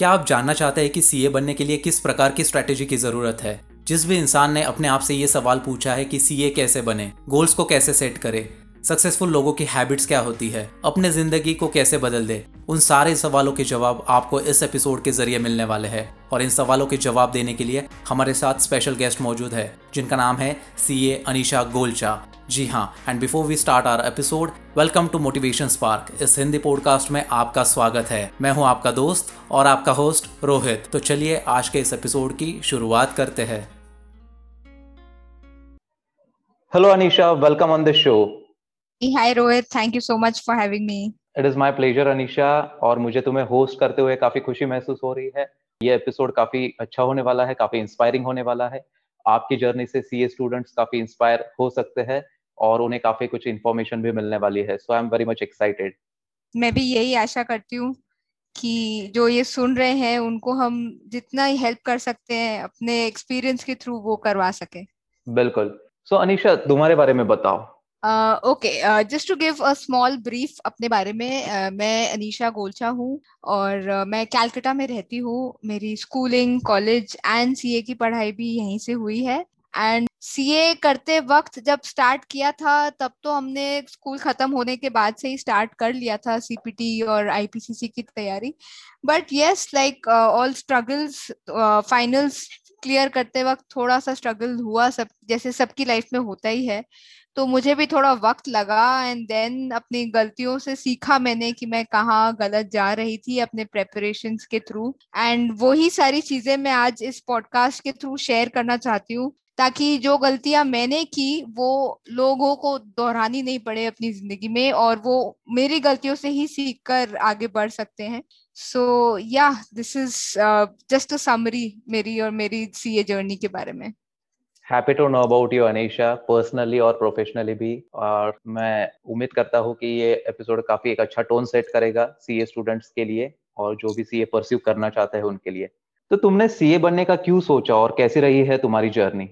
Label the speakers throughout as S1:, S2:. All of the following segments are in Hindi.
S1: क्या आप जानना चाहते हैं कि सीए बनने के लिए किस प्रकार की स्ट्रैटेजी की ज़रूरत है? जिस भी इंसान ने अपने आप से ये सवाल पूछा है कि सीए कैसे बने गोल्स को कैसे सेट करे सक्सेसफुल लोगों की हैबिट्स क्या होती है, अपने ज़िंदगी को कैसे बदल दे, उन सारे सवालों के जवाब आपको इस एपिसोड के ज़रिए मिलने वाले हैं। और इन सवालों के जवाब देने के लिए हमारे साथ स्पेशल गेस्ट मौजूद है, जिनका नाम है सी ए अनिशा गोलचा। जी हाँ and before we start our episode welcome to motivation spark इस हिंदी पॉडकास्ट में आपका स्वागत है। मैं हूँ आपका दोस्त और आपका होस्ट रोहित। तो चलिए आज के इस एपिसोड की शुरुआत करते हैं।
S2: Hello Anisha welcome on the show
S3: hi Rohit thank you so much for having me
S2: it is my pleasure Anisha और मुझे तुम्हें होस्ट करते हुए काफ़ी खुशी महसूस हो रही है। ये एपिसोड काफ़ी अच्छा होने वाला है काफ़ी इंस्पायरिंग होने वाला है। आपकी जर्नी से सीए स्टूडेंट्स काफ़ी इंस्पायर हो सकते हैं। और उन्हें काफ़ी कुछ इन्फॉर्मेशन भी मिलने वाली है। So I am very much excited
S3: मैं भी यही आशा करती हूँ कि जो ये सुन रहे हैं उनको हम जितना ही हेल्प कर सकते हैं अपने एक्सपीरियंस के थ्रू वो करवा सके।
S2: बिल्कुल। सो so, अनिशा तुम्हारे बारे में बताओ।
S3: Okay just to give a small brief अपने बारे में uh, मैं अनीशा गोलचा हूँ और uh, मैं कैलकटा में रहती हूँ। मेरी स्कूलिंग कॉलेज एंड सीए की पढ़ाई भी यहीं से हुई है। एंड सीए करते वक्त जब स्टार्ट किया था, तब तो हमने स्कूल खत्म होने के बाद से ही स्टार्ट कर लिया था सीपीटी और आईपीसीसी की तैयारी। But yes like all struggles finals clear करते वक्त थोड़ा सा स्ट्रगल हुआ सब, जैसे सबकी लाइफ में होता ही है। तो मुझे भी थोड़ा वक्त लगा एंड देन अपनी गलतियों से सीखा मैंने कि मैं कहाँ गलत जा रही थी अपने प्रेपरेशन के थ्रू एंड वही सारी चीज़ें मैं आज इस पॉडकास्ट के थ्रू शेयर करना चाहती हूँ। ताकि जो गलतियाँ मैंने की, वो लोगों को दोहरानी नहीं पड़े अपनी ज़िंदगी में और वो मेरी गलतियों से ही सीख कर आगे बढ़ सकते हैं। So yeah this is just a summary मेरी और मेरी सीए जर्नी के बारे में।
S2: Happy to know about you Anisha personally और प्रोफेशनली भी। और मैं उम्मीद करता हूँ कि ये एपिसोड काफ़ी एक अच्छा टोन सेट करेगा सीए स्टूडेंट्स के लिए और जो भी सीए परस्यू करना चाहते हैं उनके लिए। तो तुमने सीए बनने का क्यों सोचा और कैसी रही है तुम्हारी journey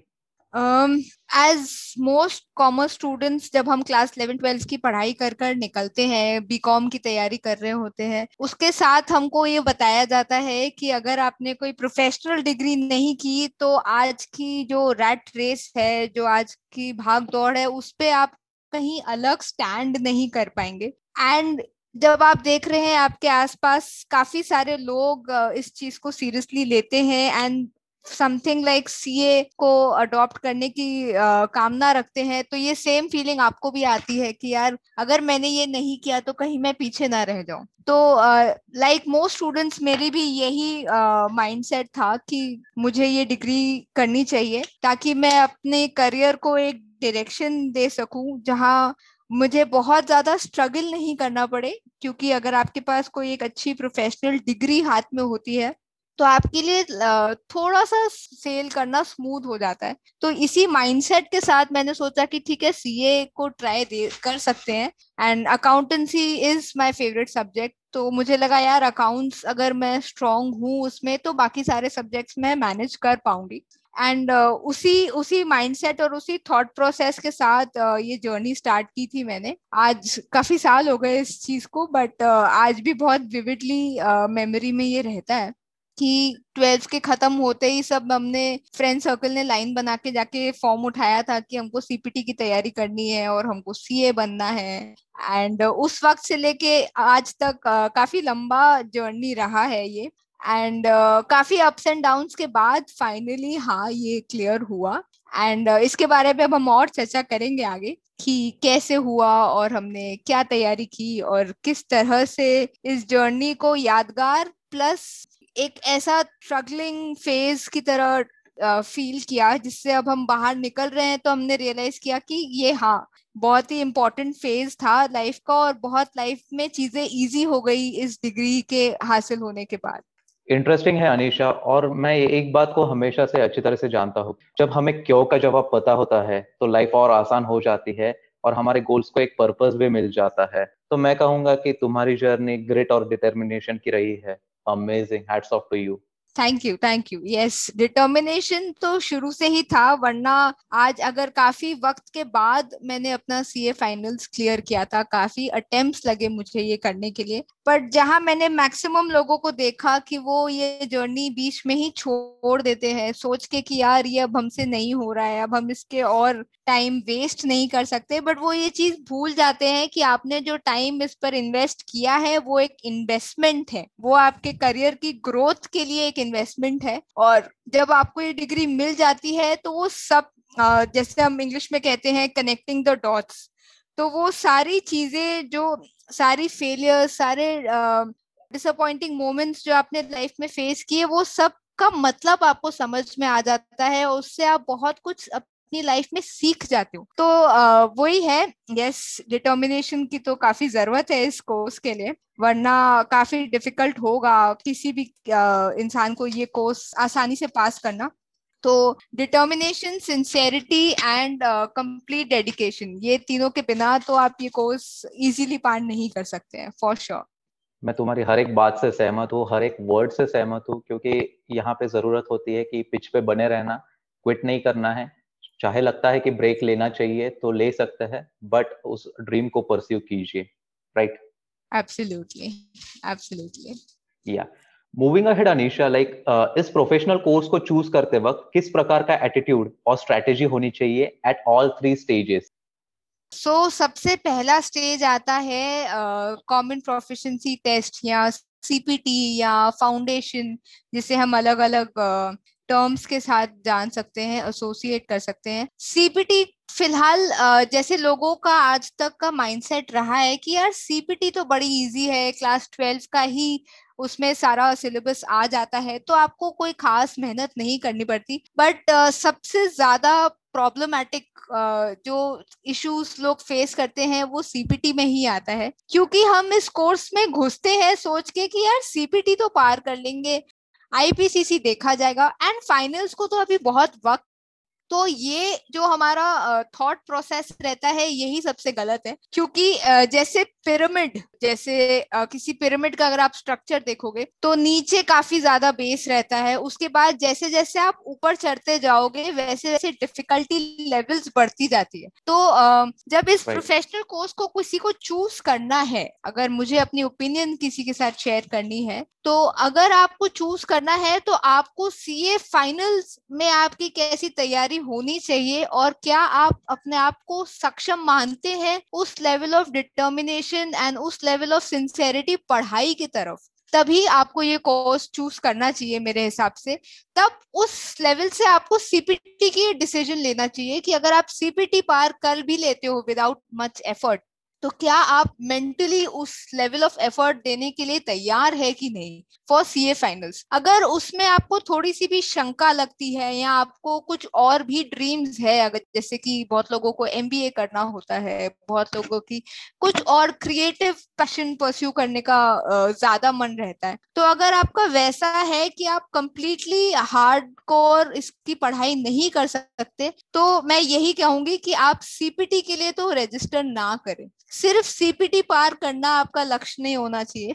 S3: as most commerce students जब हम क्लास इलेवन ट्वेल्थ की पढ़ाई कर कर निकलते हैं बीकॉम की तैयारी कर रहे होते हैं, उसके साथ हमको ये बताया जाता है कि अगर आपने कोई प्रोफेशनल डिग्री नहीं की तो आज की जो रैट रेस है, जो आज की भाग दौड़ है, उस पर आप कहीं अलग स्टैंड नहीं कर पाएँगे। एंड जब आप देख रहे हैं, आपके आसपास काफ़ी सारे लोग इस चीज़ को सीरियसली लेते हैं एंड समथिंग लाइक सीए को अडॉप्ट करने की कामना रखते हैं तो ये सेम फीलिंग आपको भी आती है कि यार अगर मैंने ये नहीं किया तो कहीं मैं पीछे ना रह जाऊँ। तो लाइक मोस्ट स्टूडेंट्स मेरी भी यही माइंडसेट uh, था कि मुझे ये डिग्री करनी चाहिए ताकि मैं अपने करियर को एक डायरेक्शन दे सकूँ जहाँ मुझे बहुत ज़्यादा स्ट्रगल नहीं करना पड़े क्योंकि अगर आपके पास कोई एक अच्छी प्रोफेशनल डिग्री हाथ में होती है तो आपके लिए थोड़ा सा सेल करना स्मूथ हो जाता है। तो इसी माइंडसेट के साथ मैंने सोचा कि ठीक है सीए को ट्राई कर सकते हैं। And accountancy is my favourite subject. तो मुझे लगा यार अकाउंट्स अगर मैं स्ट्रांग हूँ उसमें तो बाकी सारे सब्जेक्ट्स मैं मैनेज कर पाऊँगी। एंड uh, उसी उसी माइंडसेट और उसी थॉट प्रोसेस के साथ uh, ये जर्नी स्टार्ट की थी मैंने। आज काफ़ी साल हो गए इस चीज़ को बट uh, आज भी बहुत विविडली मेमोरी में ये रहता है। कि ट्वेल्थ के खत्म होते ही सब हमने फ्रेंड सर्कल ने लाइन बना के जाके फॉर्म उठाया था कि हमको सीपीटी की तैयारी करनी है और हमको सीए बनना है। एंड उस वक्त से लेके आज तक काफ़ी लंबा जर्नी रहा है ये। एंड uh, काफ़ी अप्स एंड डाउन्स के बाद फाइनली हाँ ये क्लियर हुआ। एंड uh, इसके बारे में अब हम और चर्चा करेंगे आगे कि कैसे हुआ और हमने क्या तैयारी की और किस तरह से इस जर्नी को यादगार प्लस एक ऐसा स्ट्रगलिंग फ़ेज़ की तरह फील किया जिससे अब हम बाहर निकल रहे हैं तो हमने रियलाइज़ किया कि ये हाँ बहुत ही इम्पोर्टेंट फ़ेज़ था लाइफ का और बहुत लाइफ में चीज़ें इजी हो गई इस डिग्री के हासिल होने के बाद।
S2: इंटरेस्टिंग है अनिशा और मैं एक बात को हमेशा से अच्छी तरह से जानता हूँ। जब हमें क्यों का जवाब पता होता है तो लाइफ और आसान हो जाती है और हमारे गोल्स को एक पर्पस भी मिल जाता है। तो मैं कहूँगा कि तुम्हारी जर्नी ग्रेट और डिटर्मिनेशन की रही है। Amazing. Hats off to you.
S3: Thank you thank you yes determination तो शुरू से ही था, वरना आज अगर काफ़ी वक्त के बाद मैंने अपना सीए फाइनल्स क्लियर किया था, काफ़ी अटेम्प्ट्स लगे मुझे ये करने के लिए। बट जहाँ मैंने मैक्सिमम लोगों को देखा कि वो ये जर्नी बीच में ही छोड़ देते हैं, सोच के कि यार ये अब हमसे नहीं हो रहा है, अब हम इसके और टाइम वेस्ट नहीं कर सकते बट वो ये चीज़ भूल जाते हैं कि आपने जो टाइम इस पर इन्वेस्ट किया है, वो एक इन्वेस्टमेंट है। वो आपके करियर की ग्रोथ के लिए एक इन्वेस्टमेंट है। और जब आपको ये डिग्री मिल जाती है तो वो सब जैसे हम इंग्लिश में कहते हैं कनेक्टिंग द डॉट्स तो वो सारी चीज़ें जो, सारी फेलियर सारे डिसअपॉइंटिंग मोमेंट्स जो आपने लाइफ में फेस किए, वो सब का मतलब आपको समझ में आ जाता है। उससे आप बहुत कुछ अपनी लाइफ में सीख जाते हो। तो वही है यस डिटर्मिनेशन की तो काफ़ी ज़रूरत है इस कोर्स के लिए, वरना काफ़ी डिफ़िकल्ट होगा किसी भी इंसान को ये कोर्स आसानी से पास करना। तो determination sincerity and complete dedication ये तीनों के बिना तो आप ये कोर्स इजीली पार नहीं कर सकते हैं फॉर श्योर
S2: मैं तुम्हारी हर एक बात से सहमत हूँ, हर एक वर्ड से सहमत हूँ, क्योंकि यहाँ पे ज़रूरत होती है कि पिच पे बने रहना क्विट नहीं करना है। चाहे लगता है कि ब्रेक लेना चाहिए तो ले सकते हैं बट उस ड्रीम को परस्यू कीजिए right
S3: absolutely absolutely
S2: yeah moving ahead Anisha like इस प्रोफेशनल कोर्स को चूज़ करते वक्त किस प्रकार का एटीट्यूड और स्ट्रेटेजी होनी चाहिए at all three stages
S3: so so, सबसे पहला स्टेज आता है कॉमन प्रोफिशिएंसी टेस्ट या सीपीटी या फाउंडेशन जिसे हम अलग अलग टर्म्स के साथ जान सकते हैं एसोसिएट कर सकते हैं। सीपीटी फ़िलहाल जैसे लोगों का आज तक का माइंडसेट रहा है कि यार सीपीटी तो बड़ी इजी है क्लास ट्वेल्व का ही उसमें सारा सिलेबस आ जाता है तो आपको कोई खास मेहनत नहीं करनी पड़ती। बट सबसे ज़्यादा प्रॉब्लमेटिक जो इश्यूज़ लोग फेस करते हैं, वो सीपीटी में ही आता है। क्योंकि हम इस कोर्स में घुसते हैं सोच के कि यार सीपीटी तो पार कर लेंगे। आईपीसीसी देखा जाएगा। एंड फाइनल्स को तो अभी बहुत वक्त तो ये जो हमारा थॉट प्रोसेस रहता है यही सबसे गलत है। क्योंकि जैसे पिरामिड जैसे किसी पिरामिड का अगर आप स्ट्रक्चर देखोगे तो नीचे काफ़ी ज़्यादा बेस रहता है। उसके बाद जैसे जैसे आप ऊपर चढ़ते जाओगे वैसे वैसे डिफिकल्टी लेवल्स बढ़ती जाती है। तो जब इस प्रोफेशनल कोर्स को किसी को चूज़ करना है अगर मुझे अपनी ओपिनियन किसी के साथ शेयर करनी है तो अगर आपको चूज़ करना है तो आपको सीए फाइनल्स में आपकी कैसी तैयारी होनी चाहिए और क्या आप अपने आप को सक्षम मानते हैं उस लेवल ऑफ़ डिटर्मिनेशन एंड उस लेवल ऑफ़ सिंसेरिटी पढ़ाई की तरफ़? तभी आपको ये कोर्स चूज़ करना चाहिए मेरे हिसाब से। तब उस लेवल से आपको सीपीटी की डिसीज़न लेना चाहिए कि अगर आप सीपीटी पार कर भी लेते हो विदाउट मच एफर्ट तो क्या आप मेंटली उस लेवल ऑफ़ एफर्ट देने के लिए तैयार है कि नहीं फॉर सी ए फाइनल्स अगर उसमें आपको थोड़ी सी भी शंका लगती है या आपको कुछ और भी ड्रीम्स है, अगर जैसे कि बहुत लोगों को एमबीए करना होता है, बहुत लोगों की कुछ और क्रिएटिव पैशन परस्यू करने का ज़्यादा मन रहता है तो अगर आपका वैसा है कि आप कंप्लीटली हार्ड कोर इसकी पढ़ाई नहीं कर सकते तो मैं यही कहूँगी कि आप सीपीटी के लिए तो रजिस्टर ना करें। सिर्फ़ सीपीटी पार करना आपका लक्ष्य नहीं होना चाहिए।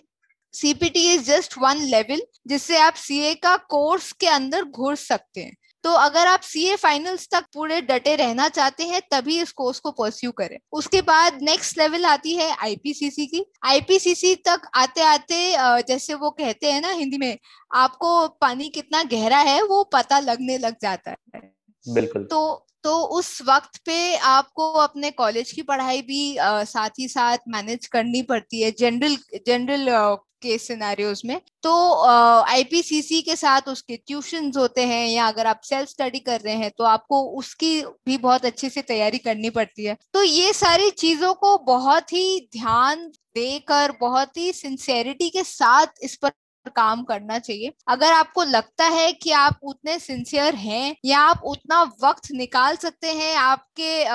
S3: CPT is just one level जिससे आप सीए का कोर्स के अंदर घुस सकते हैं। तो अगर आप सीए फाइनल्स तक पूरे डटे रहना चाहते हैं, तभी इस कोर्स को परस्यू करें। उसके बाद नेक्स्ट लेवल आती है आईपीसीसी की। आईपीसीसी तक आते आते जैसे वो कहते हैं ना हिंदी में, आपको पानी कितना गहरा है, वो पता लगने लग जाता है।
S2: बिल्कुल।
S3: तो तो उस वक्त पे आपको अपने कॉलेज की पढ़ाई भी आ, साथ ही साथ मैनेज करनी पड़ती है जनरल जनरल के सिनेरियोज में। तो आईपीसीसी के साथ उसके ट्यूशन होते हैं या अगर आप सेल्फ स्टडी कर रहे हैं तो आपको उसकी भी बहुत अच्छे से तैयारी करनी पड़ती है। तो ये सारी चीज़ों को बहुत ही ध्यान देकर बहुत ही सिंसेरिटी के साथ इस पर काम करना चाहिए। अगर आपको लगता है कि आप उतने सिंसियर हैं या आप उतना वक्त निकाल सकते हैं आपके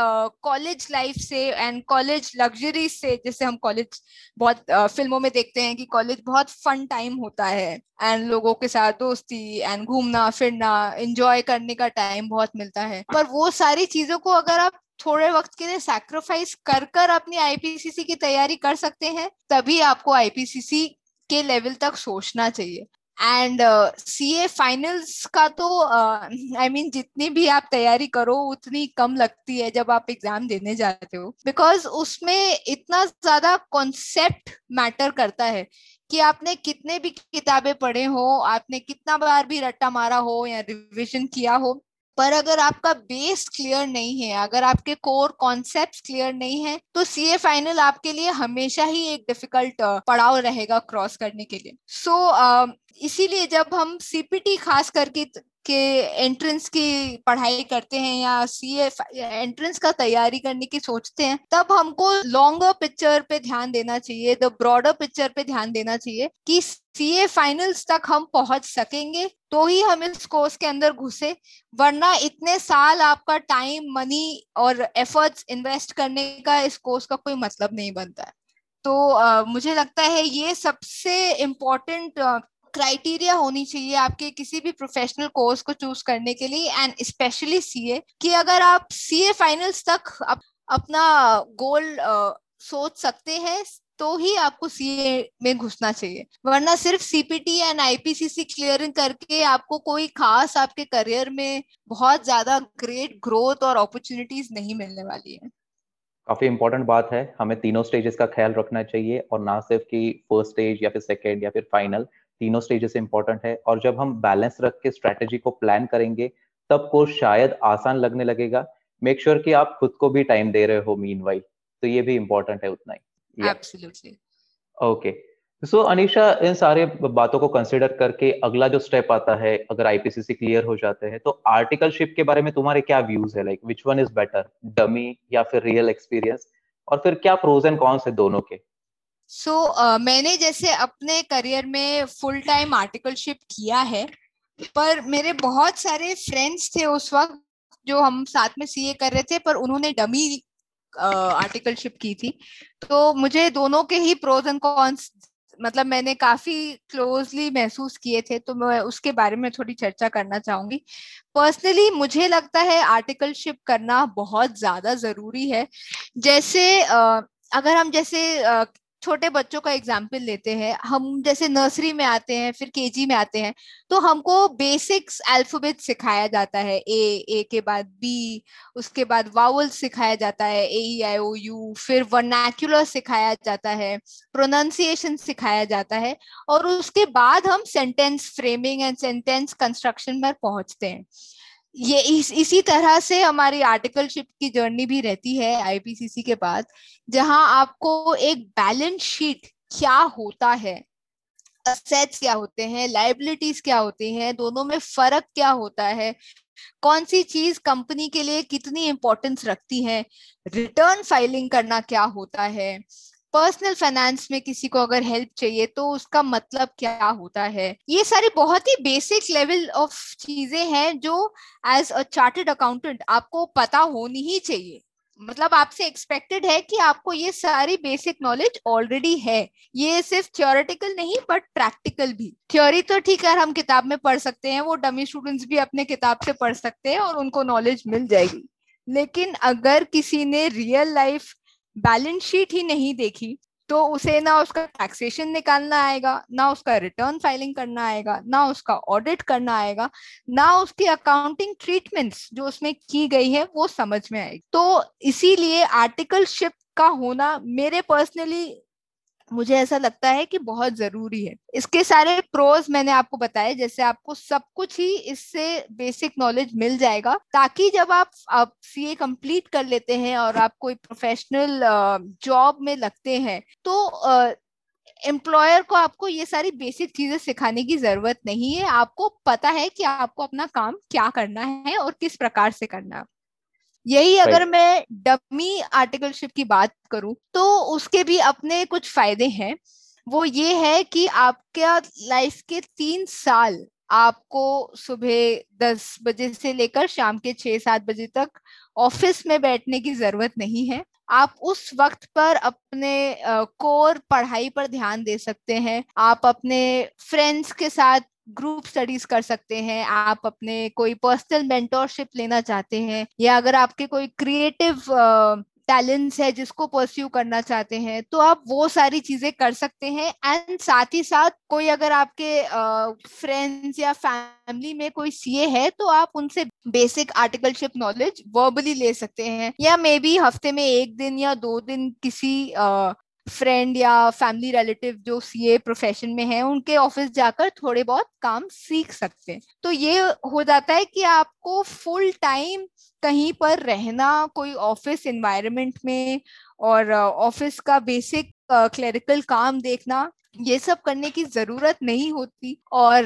S3: कॉलेज लाइफ से एंड कॉलेज लग्जरी से, जैसे हम कॉलेज बहुत फ़िल्मों में देखते हैं कि कॉलेज बहुत फन टाइम होता है एंड लोगों के साथ दोस्ती एंड घूमना, फिरना एंजॉय करने का टाइम बहुत मिलता है। पर वो सारी चीज़ों को अगर आप थोड़े वक्त के लिए सैक्रिफाइस कर कर अपनी आईपीसीसी की तैयारी कर सकते हैं, तभी आपको आईपीसीसी के लेवल तक सोचना चाहिए। एंड सी ए फाइनल्स का तो I uh, mean I mean, जितनी भी आप तैयारी करो उतनी कम लगती है जब आप एग्ज़ाम देने जाते हो। बिकॉज़ उसमें इतना ज़्यादा कॉन्सेप्ट मैटर करता है कि आपने कितने भी किताबें पढ़े हो आपने कितना बार भी रट्टा मारा हो या रिविजन किया हो पर अगर आपका बेस क्लियर नहीं है अगर आपके कोर कॉन्सेप्ट क्लियर नहीं है तो सी ए फाइनल आपके लिए हमेशा ही एक डिफ़िकल्ट पड़ाव रहेगा क्रॉस करने के लिए। सो so, uh, इसीलिए जब हम सीपीटी खास करके के एंट्रेंस की पढ़ाई करते हैं या सी एंट्रेंस का तैयारी करने की सोचते हैं तब हमको लॉन्गर पिक्चर पे ध्यान देना चाहिए द ब्रॉडर पिक्चर पे ध्यान देना चाहिए कि ए फाइनल्स तक हम पहुँच सकेंगे तो ही हम इस कोर्स के अंदर घुसे वरना इतने साल आपका टाइम मनी और एफर्ट्स इन्वेस्ट करने का इस कोर्स का कोई मतलब नहीं बनता है। तो uh, मुझे लगता है ये सबसे इम्पोर्टेंट क्राइटेरिया होनी चाहिए आपके किसी भी प्रोफेशनल कोर्स को चूज़ करने के लिए एंड स्पेशली सीए कि अगर आप सीए फाइनल्स तक अप, अपना गोल सोच सकते हैं तो ही आपको सीए में घुसना चाहिए। वरना सिर्फ़ सीपीटी एंड आईपीसीसी क्लियरिंग करके आपको कोई खास आपके करियर में बहुत ज़्यादा ग्रेट ग्रोथ और अपॉर्चुनिटीज़ नहीं मिलने वाली है।
S2: काफ़ी इंपॉर्टेंट बात है। हमें तीनों स्टेजेस का ख्याल रखना चाहिए और ना सिर्फ़ कि फ़र्स्ट स्टेज या फिर सेकेंड या फिर फाइनल तीनों स्टेजेस इंपॉर्टेंट है। और जब हम बैलेंस रख के स्ट्रेटेजी को प्लान करेंगे, तब को शायद आसान लगने लगेगा। मेक श्योर sure कि आप खुद को भी टाइम दे रहे हो मीन तो ये भी इम्पोर्टेंट है उतना
S3: ही। एब्सोल्युटली
S2: ओके सो अनिशा इन सारे बातों को कंसिडर करके अगला जो स्टेप आता है अगर आईपीसीसी क्लियर हो जाते हैं तो आर्टिकलशिप के बारे में तुम्हारे क्या व्यूज़ है? Like which one is better dummy या फिर रियल एक्सपीरियंस और फिर क्या प्रोज एंड कॉन्स है दोनों के?
S3: सो so, uh, मैंने जैसे अपने करियर में फुल टाइम आर्टिकलशिप किया है पर मेरे बहुत सारे फ्रेंड्स थे उस वक्त जो हम साथ में सीए कर रहे थे पर उन्होंने डमी आर्टिकलशिप की थी। तो मुझे दोनों के ही प्रोज एंड कॉन्स मतलब मैंने काफ़ी क्लोजली महसूस किए थे तो मैं उसके बारे में थोड़ी चर्चा करना चाहूँगी। पर्सनली मुझे लगता है आर्टिकलशिप करना बहुत ज़्यादा ज़रूरी है। जैसे अगर हम जैसे छोटे बच्चों का एग्ज़ाम्पल लेते हैं। हम जैसे नर्सरी में आते हैं, फिर केजी में आते हैं तो हमको बेसिक्स अल्फ़ाबेट सिखाया जाता है। ए ए के बाद बी उसके बाद वावल सिखाया जाता है। ए ई आई ओ यू फिर वर्नैक्युलर सिखाया जाता है प्रोनाउंसिएशन सिखाया जाता है, और उसके बाद हम sentence framing and sentence construction पर पहुँचते हैं। ये इस, इसी तरह से हमारी आर्टिकलशिप की जर्नी भी रहती है आईपीसीसी के बाद जहाँ आपको एक बैलेंस शीट क्या होता है असेट्स क्या होते हैं लाइबिलिटीज क्या होती हैं, दोनों में फ़र्क क्या होता है, कौन सी चीज़ कंपनी के लिए कितनी इंपॉर्टेंस रखती है रिटर्न फाइलिंग करना क्या होता है पर्सनल फाइनेंस में किसी को अगर हेल्प चाहिए तो उसका मतलब क्या होता है? ये सारी बहुत ही बेसिक लेवल ऑफ़ चीज़ें हैं जो एज अ चार्टेड अकाउंटेंट आपको पता होनी ही चाहिए। मतलब आपसे एक्सपेक्टेड है कि आपको ये सारी बेसिक नॉलेज ऑलरेडी है। ये सिर्फ़ थियोरेटिकल नहीं बट प्रैक्टिकल भी। थ्योरी तो ठीक है, हम किताब में पढ़ सकते हैं, वो डमी स्टूडेंट्स भी अपने किताब से पढ़ सकते हैं और उनको नॉलेज मिल जाएगी। लेकिन अगर किसी ने रियल लाइफ बैलेंस शीट ही नहीं देखी तो उसे ना उसका टैक्सेशन निकालना आएगा, ना उसका रिटर्न फाइलिंग करना आएगा, ना उसका ऑडिट करना आएगा, ना उसकी अकाउंटिंग ट्रीटमेंट्स जो उसमें की गई है, वो समझ में आएगी। तो इसीलिए आर्टिकल आर्टिकलशिप का होना मेरे पर्सनली मुझे ऐसा लगता है कि बहुत ज़रूरी है। इसके सारे प्रोज मैंने आपको बताए, जैसे आपको सब कुछ ही इससे बेसिक नॉलेज मिल जाएगा, ताकि जब आप आप सीए कंप्लीट कर लेते हैं और आप कोई प्रोफेशनल जॉब में लगते हैं तो एम्प्लॉयर को आपको ये सारी बेसिक चीज़ें सिखाने की ज़रूरत नहीं है। आपको पता है कि आपको अपना काम क्या करना है और किस प्रकार से करना है। यही अगर मैं डमी आर्टिकलशिप की बात करूँ तो उसके भी अपने कुछ फ़ायदे हैं। वो ये है कि आपके लाइफ के तीन साल आपको सुबह दस बजे से लेकर शाम के छह सात बजे तक ऑफ़िस में बैठने की ज़रूरत नहीं है। आप उस वक्त पर अपने कोर पढ़ाई पर ध्यान दे सकते हैं। आप अपने फ्रेंड्स के साथ ग्रुप स्टडीज़ कर सकते हैं आप अपने कोई पर्सनल मेंटोरशिप लेना चाहते हैं या अगर आपके कोई क्रिएटिव टैलेंट्स है जिसको परस्यू करना चाहते हैं तो आप वो सारी चीज़ें कर सकते हैं एंड साथ ही साथ कोई अगर आपके फ्रेंड्स uh, या फैमिली में कोई सीए है तो आप उनसे बेसिक आर्टिकलशिप नॉलेज वर्बली ले सकते हैं या मे बी हफ़्ते में एक दिन या दो दिन किसी फ्रेंड या फैमिली रिलेटिव जो सीए प्रोफेशन में है, उनके ऑफ़िस जाकर थोड़े बहुत काम सीख सकते हैं। तो ये हो जाता है कि आपको फुल टाइम कहीं पर रहना, कोई ऑफ़िस एनवायरनमेंट में और ऑफ़िस का बेसिक क्लरिकल काम देखना, ये सब करने की ज़रूरत नहीं होती। और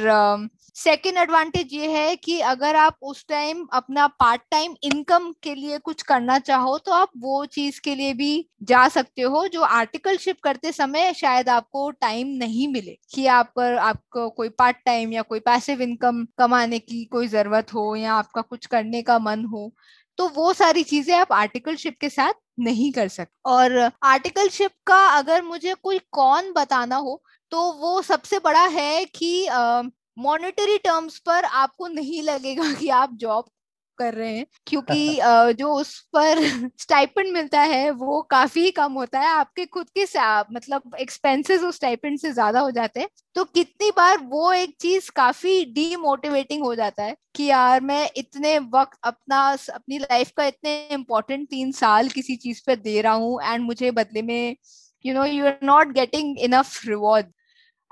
S3: सेकेंड एडवांटेज ये है कि अगर आप उस टाइम अपना पार्ट टाइम इनकम के लिए कुछ करना चाहो तो आप वो चीज़ के लिए भी जा सकते हो जो आर्टिकलशिप करते समय शायद आपको टाइम नहीं मिले कि आप पर आपको कोई पार्ट टाइम या कोई पैसिव इनकम कमाने की कोई ज़रूरत हो या आपका कुछ करने का मन हो तो वो सारी चीज़ें आप आर्टिकलशिप के साथ नहीं कर सकते और आर्टिकलशिप का अगर मुझे कोई कौन बताना हो तो वो सबसे बड़ा है कि मॉनेटरी टर्म्स पर आपको नहीं लगेगा कि आप जॉब कर रहे हैं क्योंकि जो उस पर स्टाइपेंड मिलता है वो काफ़ी कम होता है। आपके खुद के मतलब एक्सपेंसेस उस स्टाइपेंड से ज़्यादा हो जाते हैं। तो कितनी बार वो एक चीज़ काफ़ी डीमोटिवेटिंग हो जाता है कि यार मैं इतने वक्त अपना अपनी लाइफ का इतने इम्पोर्टेंट तीन साल किसी चीज़ पे दे रहा हूँ एंड मुझे बदले में you know you are not getting enough reward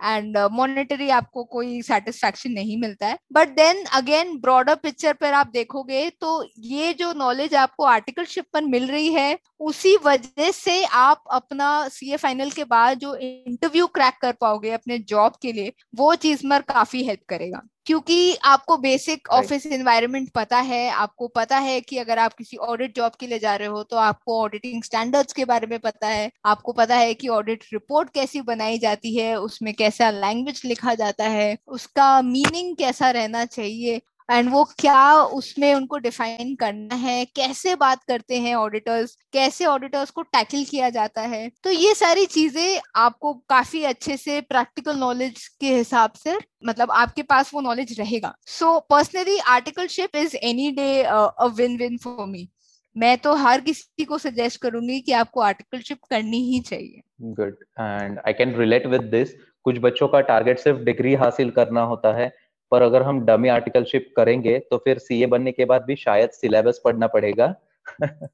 S3: and monetary आपको कोई सेटिस्फेक्शन नहीं मिलता है। But then again broader picture पर आप देखोगे तो ये जो नॉलेज आपको आर्टिकलशिप पर मिल रही है, उसी वजह से आप अपना सी ए फाइनल के बाद जो इंटरव्यू क्रैक कर पाओगे अपने जॉब के लिए, वो चीज़ मर काफ़ी हेल्प करेगा। क्योंकि आपको बेसिक ऑफ़िस एनवायरनमेंट पता है आपको पता है कि अगर आप किसी ऑडिट जॉब के लिए जा रहे हो तो आपको ऑडिटिंग स्टैंडर्ड्स के बारे में पता है आपको पता है कि ऑडिट रिपोर्ट कैसी बनाई जाती है उसमें कैसा लैंग्वेज लिखा जाता है उसका मीनिंग कैसा रहना चाहिए एंड वो क्या उसमें उनको डिफाइन करना है? कैसे बात करते हैं ऑडिटर्स कैसे ऑडिटर्स को टैकल किया जाता है? तो ये सारी चीज़ें आपको काफ़ी अच्छे से प्रैक्टिकल नॉलेज के हिसाब से मतलब आपके पास वो नॉलेज रहेगा। So personally articleship is any day a win win for me मैं तो हर किसी को सजेस्ट करूँगी कि आपको आर्टिकलशिप करनी ही चाहिए।
S2: Good and I can relate with this कुछ बच्चों का टारगेट सिर्फ़ डिग्री हासिल करना होता है। पर अगर हम डमी आर्टिकलशिप करेंगे तो फिर सीए बनने के बाद भी शायद सिलेबस पढ़ना पड़ेगा।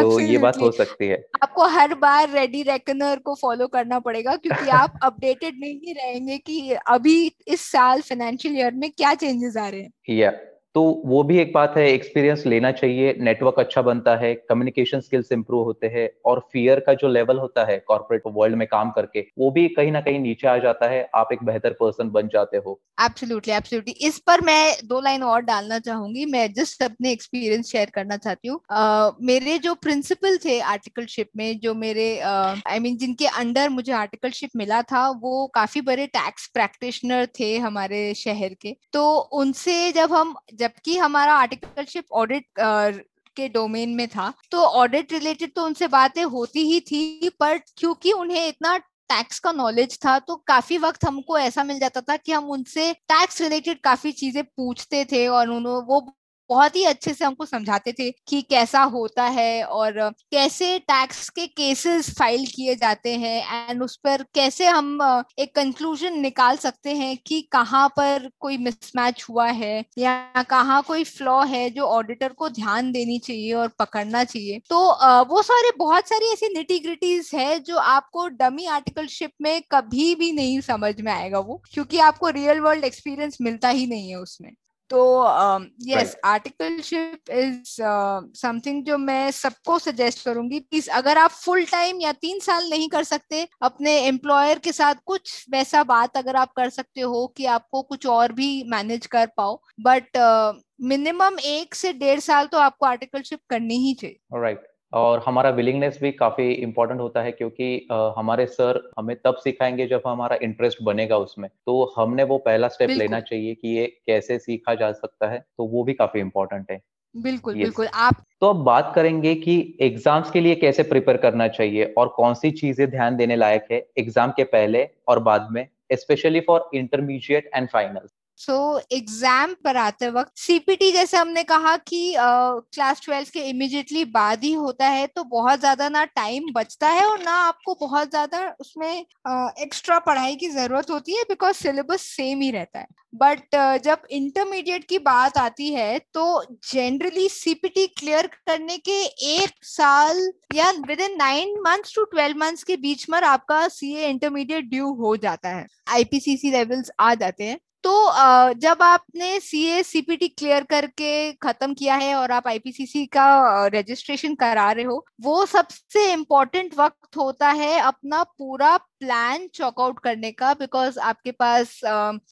S2: तो ये बात हो सकती है।
S3: आपको हर बार रेडी रेकनर को फॉलो करना पड़ेगा क्योंकि आप अपडेटेड नहीं रहेंगे कि अभी इस साल फाइनेंशियल ईयर में क्या चेंजेस आ रहे हैं।
S2: या तो वो भी एक बात है एक्सपीरियंस लेना चाहिए नेटवर्क अच्छा बनता है कम्युनिकेशन स्किल्स इंप्रूव होते हैं और फियर का जो लेवल होता है कॉर्पोरेट वर्ल्ड में काम करके वो भी कहीं ना कहीं नीचे आ जाता है आप एक बेहतर पर्सन बन जाते हो।
S3: एब्सोल्युटली एब्सोल्युटली इस पर मैं दो लाइन और डालना चाहूँगी मैं जस्ट अपने एक्सपीरियंस शेयर करना चाहती हूँ। uh, मेरे जो प्रिंसिपल थे आर्टिकलशिप में जो मेरे I uh, mean I mean, जिनके अंडर मुझे आर्टिकलशिप मिला था वो काफ़ी बड़े टैक्स प्रैक्टिशनर थे हमारे शहर के। तो उनसे जब हम जब जबकि हमारा आर्टिकलशिप ऑडिट के डोमेन में था। तो ऑडिट रिलेटेड तो उनसे बातें होती ही थी, पर क्योंकि उन्हें इतना टैक्स का नॉलेज था तो काफ़ी वक्त हमको ऐसा मिल जाता था कि हम उनसे टैक्स रिलेटेड काफ़ी चीज़ें पूछते थे और उन्होंने वो बहुत ही अच्छे से हमको समझाते थे कि कैसा होता है और कैसे टैक्स के केसेस फ़ाइल किए जाते हैं एंड उस पर कैसे हम एक कंक्लूजन निकाल सकते हैं कि कहाँ पर कोई मिसमैच हुआ है या कहाँ कोई फ्लॉ है जो ऑडिटर को ध्यान देनी चाहिए और पकड़ना चाहिए। तो वो सारे बहुत सारी ऐसी निटिग्रिटीज है जो आपको डमी आर्टिकलशिप में कभी भी नहीं समझ में आएगा वो, क्योंकि आपको रियल वर्ल्ड एक्सपीरियंस मिलता ही नहीं है उसमें। तो यस आर्टिकलशिप इज़ समथिंग जो मैं सबको सजेस्ट करूँगी प्लीज़ अगर आप फुल टाइम या तीन साल नहीं कर सकते अपने एम्प्लॉयर के साथ कुछ वैसा बात अगर आप कर सकते हो कि आपको कुछ और भी मैनेज कर पाओ बट मिनिमम uh, एक से डेढ़ साल तो आपको आर्टिकलशिप करनी ही चाहिए
S2: राइट right. और हमारा विलिंगनेस भी काफ़ी इम्पोर्टेंट होता है क्योंकि हमारे सर हमें तब सिखाएँगे जब हमारा इंटरेस्ट बनेगा उसमें। तो हमने वो पहला स्टेप लेना चाहिए कि ये कैसे सीखा जा सकता है तो वो भी काफ़ी इम्पोर्टेंट है।
S3: बिल्कुल yes. बिल्कुल आप
S2: तो अब बात करेंगे कि एग्ज़ाम्स के लिए कैसे प्रिपेयर करना चाहिए और कौन सी चीज़ें ध्यान देने लायक है एग्ज़ाम के पहले और बाद में specially for intermediate and final
S3: so so, exam पर आते वक्त सीपीटी जैसे हमने कहा कि क्लास ट्वेल्थ के इमिजिएटली बाद ही होता है तो बहुत ज़्यादा ना टाइम बचता है और ना आपको बहुत ज़्यादा उसमें एक्स्ट्रा पढ़ाई की ज़रूरत होती है बिकॉज़ सिलेबस सेम ही रहता है। बट uh, जब इंटरमीडिएट की बात आती है तो जनरली सीपीटी क्लियर करने के एक साल या within nine months to twelve months के बीच में आपका सीए इंटरमीडिएट ड्यू हो जाता है। आईपीसीसी लेवल्स आ जाते हैं। तो जब आपने सी ए सीपीटी क्लियर करके खत्म किया है और आप आईपीसीसी का रजिस्ट्रेशन करा रहे हो, वो सबसे इम्पोर्टेंट वक्त होता है अपना पूरा प्लान चॉकआउट करने का बिकॉज़ आपके पास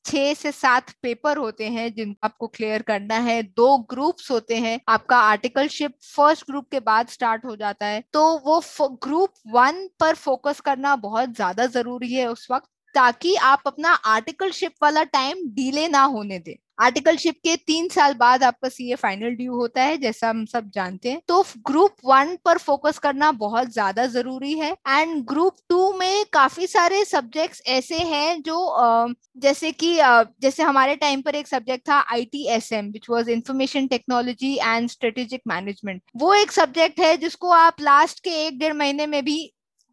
S3: छह से सात पेपर होते हैं जिन आपको क्लियर करना है, दो ग्रुप्स होते हैं, आपका आर्टिकलशिप फ़र्स्ट ग्रुप के बाद स्टार्ट हो जाता है तो वो ग्रुप वन पर फोकस करना बहुत ज़्यादा ज़रूरी है उस वक्त ताकि आप अपना आर्टिकलशिप वाला टाइम डिले ना होने दें। आर्टिकलशिप के तीन साल बाद आपका सीए फाइनल ड्यू होता है, जैसा हम सब जानते हैं। तो ग्रुप वन पर फोकस करना बहुत ज़्यादा ज़रूरी है। एंड ग्रुप टू में काफ़ी सारे सब्जेक्ट्स ऐसे हैं जो जैसे कि जैसे हमारे टाइम पर एक सब्जेक्ट था I T S M which was information technology and strategic management वो एक सब्जेक्ट है जिसको आप लास्ट के एक डेढ़ महीने में भी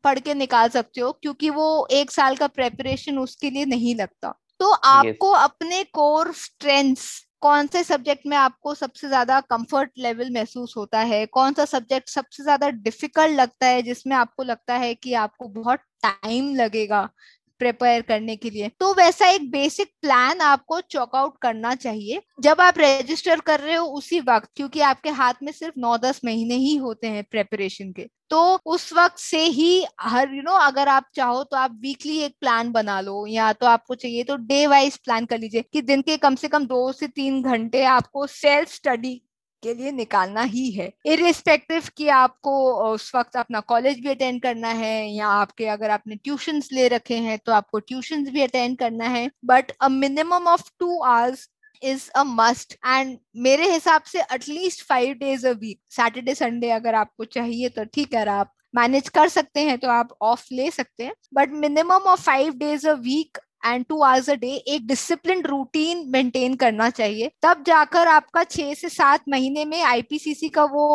S3: पढ़ के निकाल सकते हो क्योंकि वो एक साल का प्रेपरेशन उसके लिए नहीं लगता तो आपको yes. अपने कोर स्ट्रेंथ्स कौन से सब्जेक्ट में आपको सबसे ज़्यादा कंफर्ट लेवल महसूस होता है कौन सा सब्जेक्ट सबसे ज़्यादा डिफ़िकल्ट लगता है जिसमें आपको लगता है कि आपको बहुत टाइम लगेगा प्रिपेयर करने के लिए। तो वैसा एक बेसिक प्लान आपको चॉकआउट करना चाहिए। जब आप रजिस्टर कर रहे हो उसी वक्त क्योंकि आपके हाथ में सिर्फ़ नौ दस महीने ही होते हैं प्रेपरेशन के तो उस वक्त से ही हर यू you नो know, अगर आप चाहो तो आप वीकली एक प्लान बना लो या तो आपको चाहिए तो डे वाइज प्लान कर लीजिए कि दिन के कम से कम दो से तीन घंटे आपको सेल्फ स्टडी के लिए निकालना ही है। इरिस्पेक्टिव कि आपको उस वक्त अपना कॉलेज भी अटेंड करना है या आपके अगर आपने ट्यूशंस ले रखे हैं तो आपको ट्यूशंस भी अटेंड करना है। But a minimum of two hours is a must and मेरे हिसाब से at least five days a week Saturday Sunday अगर आपको चाहिए तो ठीक है आप मैनेज कर सकते हैं तो आप ऑफ़ ले सकते हैं। But minimum of five days a week and two hours a day एक डिसिप्लिन रूटीन मेंटेन करना चाहिए। तब जाकर आपका छह से सात महीने में आईपीसीसी का वो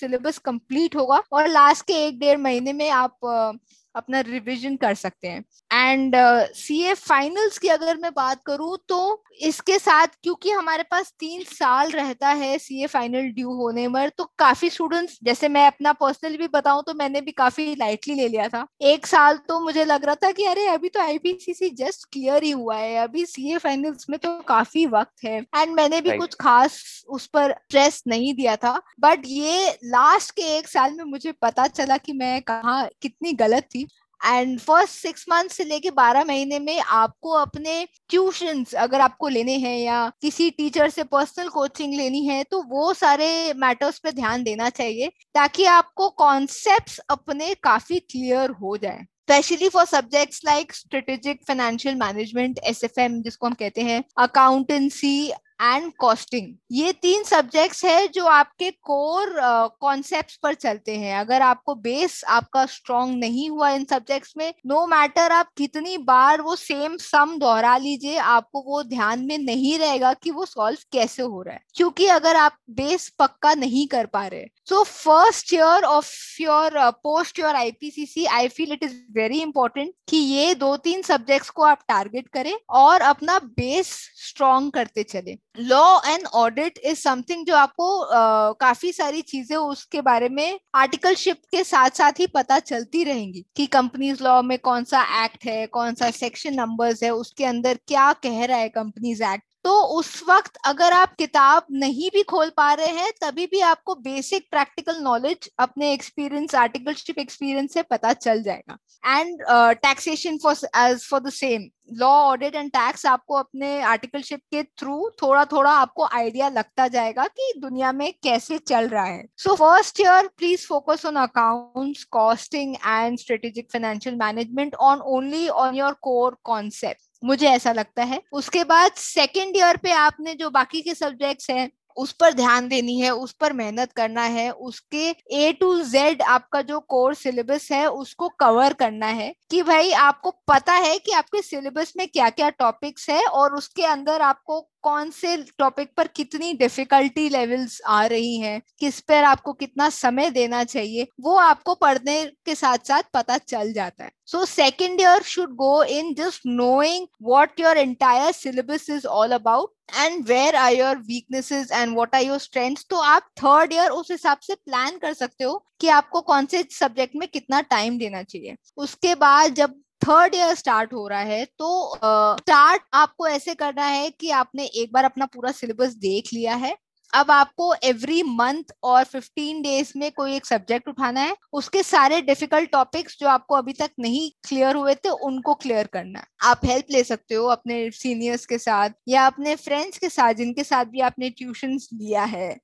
S3: सिलेबस uh, कंप्लीट होगा और लास्ट के एक डेढ़ महीने में आप uh, अपना रिवीजन कर सकते हैं। एंड सी ए फाइनल्स की अगर मैं बात करूँ तो इसके साथ क्योंकि हमारे पास तीन साल रहता है सी ए फाइनल ड्यू होने पर तो काफ़ी स्टूडेंट्स जैसे मैं अपना पर्सनली भी बताऊँ तो मैंने भी काफ़ी लाइटली ले लिया था। एक साल तो मुझे लग रहा था कि अरे अभी तो आईपीसीसी जस्ट क्लियर ही हुआ है। अभी सी ए फाइनल्स में तो काफ़ी वक्त है। एंड मैंने भी right. कुछ खास उस पर स्ट्रेस नहीं दिया था। बट ये लास्ट के एक साल में मुझे पता चला कि मैं कहा कितनी गलत थी। एंड फ़र्स्ट सिक्स मंथ से लेके बारह महीने में आपको अपने ट्यूशन अगर आपको लेने हैं या किसी टीचर से पर्सनल कोचिंग लेनी है तो वो सारे मैटर्स पे ध्यान देना चाहिए ताकि आपको कॉन्सेप्ट अपने काफ़ी क्लियर हो जाए। Specially for subjects like strategic financial management S F M जिसको हम कहते हैं अकाउंटेंसी एंड कॉस्टिंग ये तीन सब्जेक्ट्स है जो आपके कोर कॉन्सेप्ट uh, पर चलते हैं। अगर आपको बेस आपका स्ट्रॉन्ग नहीं हुआ इन सब्जेक्ट्स में नो no मैटर आप कितनी बार वो सेम सम दोहरा लीजिए आपको वो ध्यान में नहीं रहेगा कि वो सॉल्व कैसे हो रहा है। क्योंकि अगर आप बेस पक्का नहीं कर पा रहे so first year of your post your IPCC I feel it is very important कि ये दो तीन सब्जेक्ट्स को आप टारगेट करें और अपना बेस स्ट्रॉन्ग करते चले। Law and audit is something जो आपको uh, काफ़ी सारी चीज़ें उसके बारे में आर्टिकलशिप के साथ साथ ही पता चलती रहेंगी कि कंपनीज़ लॉ में कौन सा एक्ट है कौन सा सेक्शन नंबर्स है उसके अंदर क्या कह रहा है कंपनीज़ एक्ट तो उस वक्त अगर आप किताब नहीं भी खोल पा रहे हैं, तभी भी आपको बेसिक प्रैक्टिकल नॉलेज अपने एक्सपीरियंस आर्टिकलशिप एक्सपीरियंस से पता चल जाएगा। And taxation for as for the same law audit and tax आपको अपने आर्टिकलशिप के थ्रू थोड़ा थोड़ा आपको आइडिया लगता जाएगा कि दुनिया में कैसे चल रहा है। So first year please focus on accounts costing and strategic financial management on only on your core concept मुझे ऐसा लगता है। उसके बाद सेकेंड ईयर पे आपने जो बाकी के सब्जेक्ट्स हैं, उस पर ध्यान देनी है, उस पर मेहनत करना है, उसके ए टू जेड आपका जो कोर्स सिलेबस है, उसको कवर करना है कि भाई आपको पता है कि आपके सिलेबस में क्या क्या टॉपिक्स है और उसके अंदर आपको कौन से टॉपिक पर कितनी डिफिकल्टी लेवल्स आ रही हैं, किस पर आपको कितना समय देना चाहिए, वो आपको पढ़ने के साथ साथ पता चल जाता है। So second year should go in just knowing what your entire syllabus is all about and where are your weaknesses and what are your strengths तो आप थर्ड ईयर उस हिसाब से प्लान कर सकते हो कि आपको कौन से सब्जेक्ट में कितना टाइम देना चाहिए। उसके बाद जब थर्ड ईयर स्टार्ट हो रहा है तो स्टार्ट uh, आपको ऐसे करना है कि आपने एक बार अपना पूरा सिलेबस देख लिया है। अब आपको एवरी मंथ और 15 डेज़ में कोई एक सब्जेक्ट उठाना है, उसके सारे डिफ़िकल्ट टॉपिक्स जो आपको अभी तक नहीं क्लियर हुए थे, उनको क्लियर करना है। आप हेल्प ले सकते हो अपने सीनियर्स के साथ या अपने फ्रेंड्स के साथ, जिनके साथ भी आपने ट्यूशन लिया है,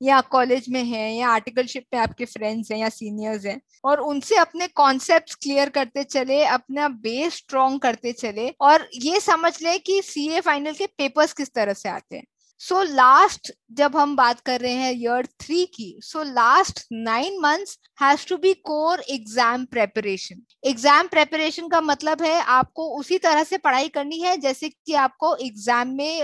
S3: या कॉलेज में है, या आर्टिकलशिप में आपके फ्रेंड्स हैं, या सीनियर्स हैं, और उनसे अपने कॉन्सेप्ट क्लियर करते चले, अपना बेस स्ट्रॉन्ग करते चले, और ये समझ ले कि सी ए फाइनल के पेपर्स किस तरह से आते हैं। सो लास्ट जब हम बात कर रहे हैं ईयर थ्री की so last nine months has to be core exam preparation exam preparation का मतलब है आपको उसी तरह से पढ़ाई करनी है जैसे कि आपको एग्ज़ाम में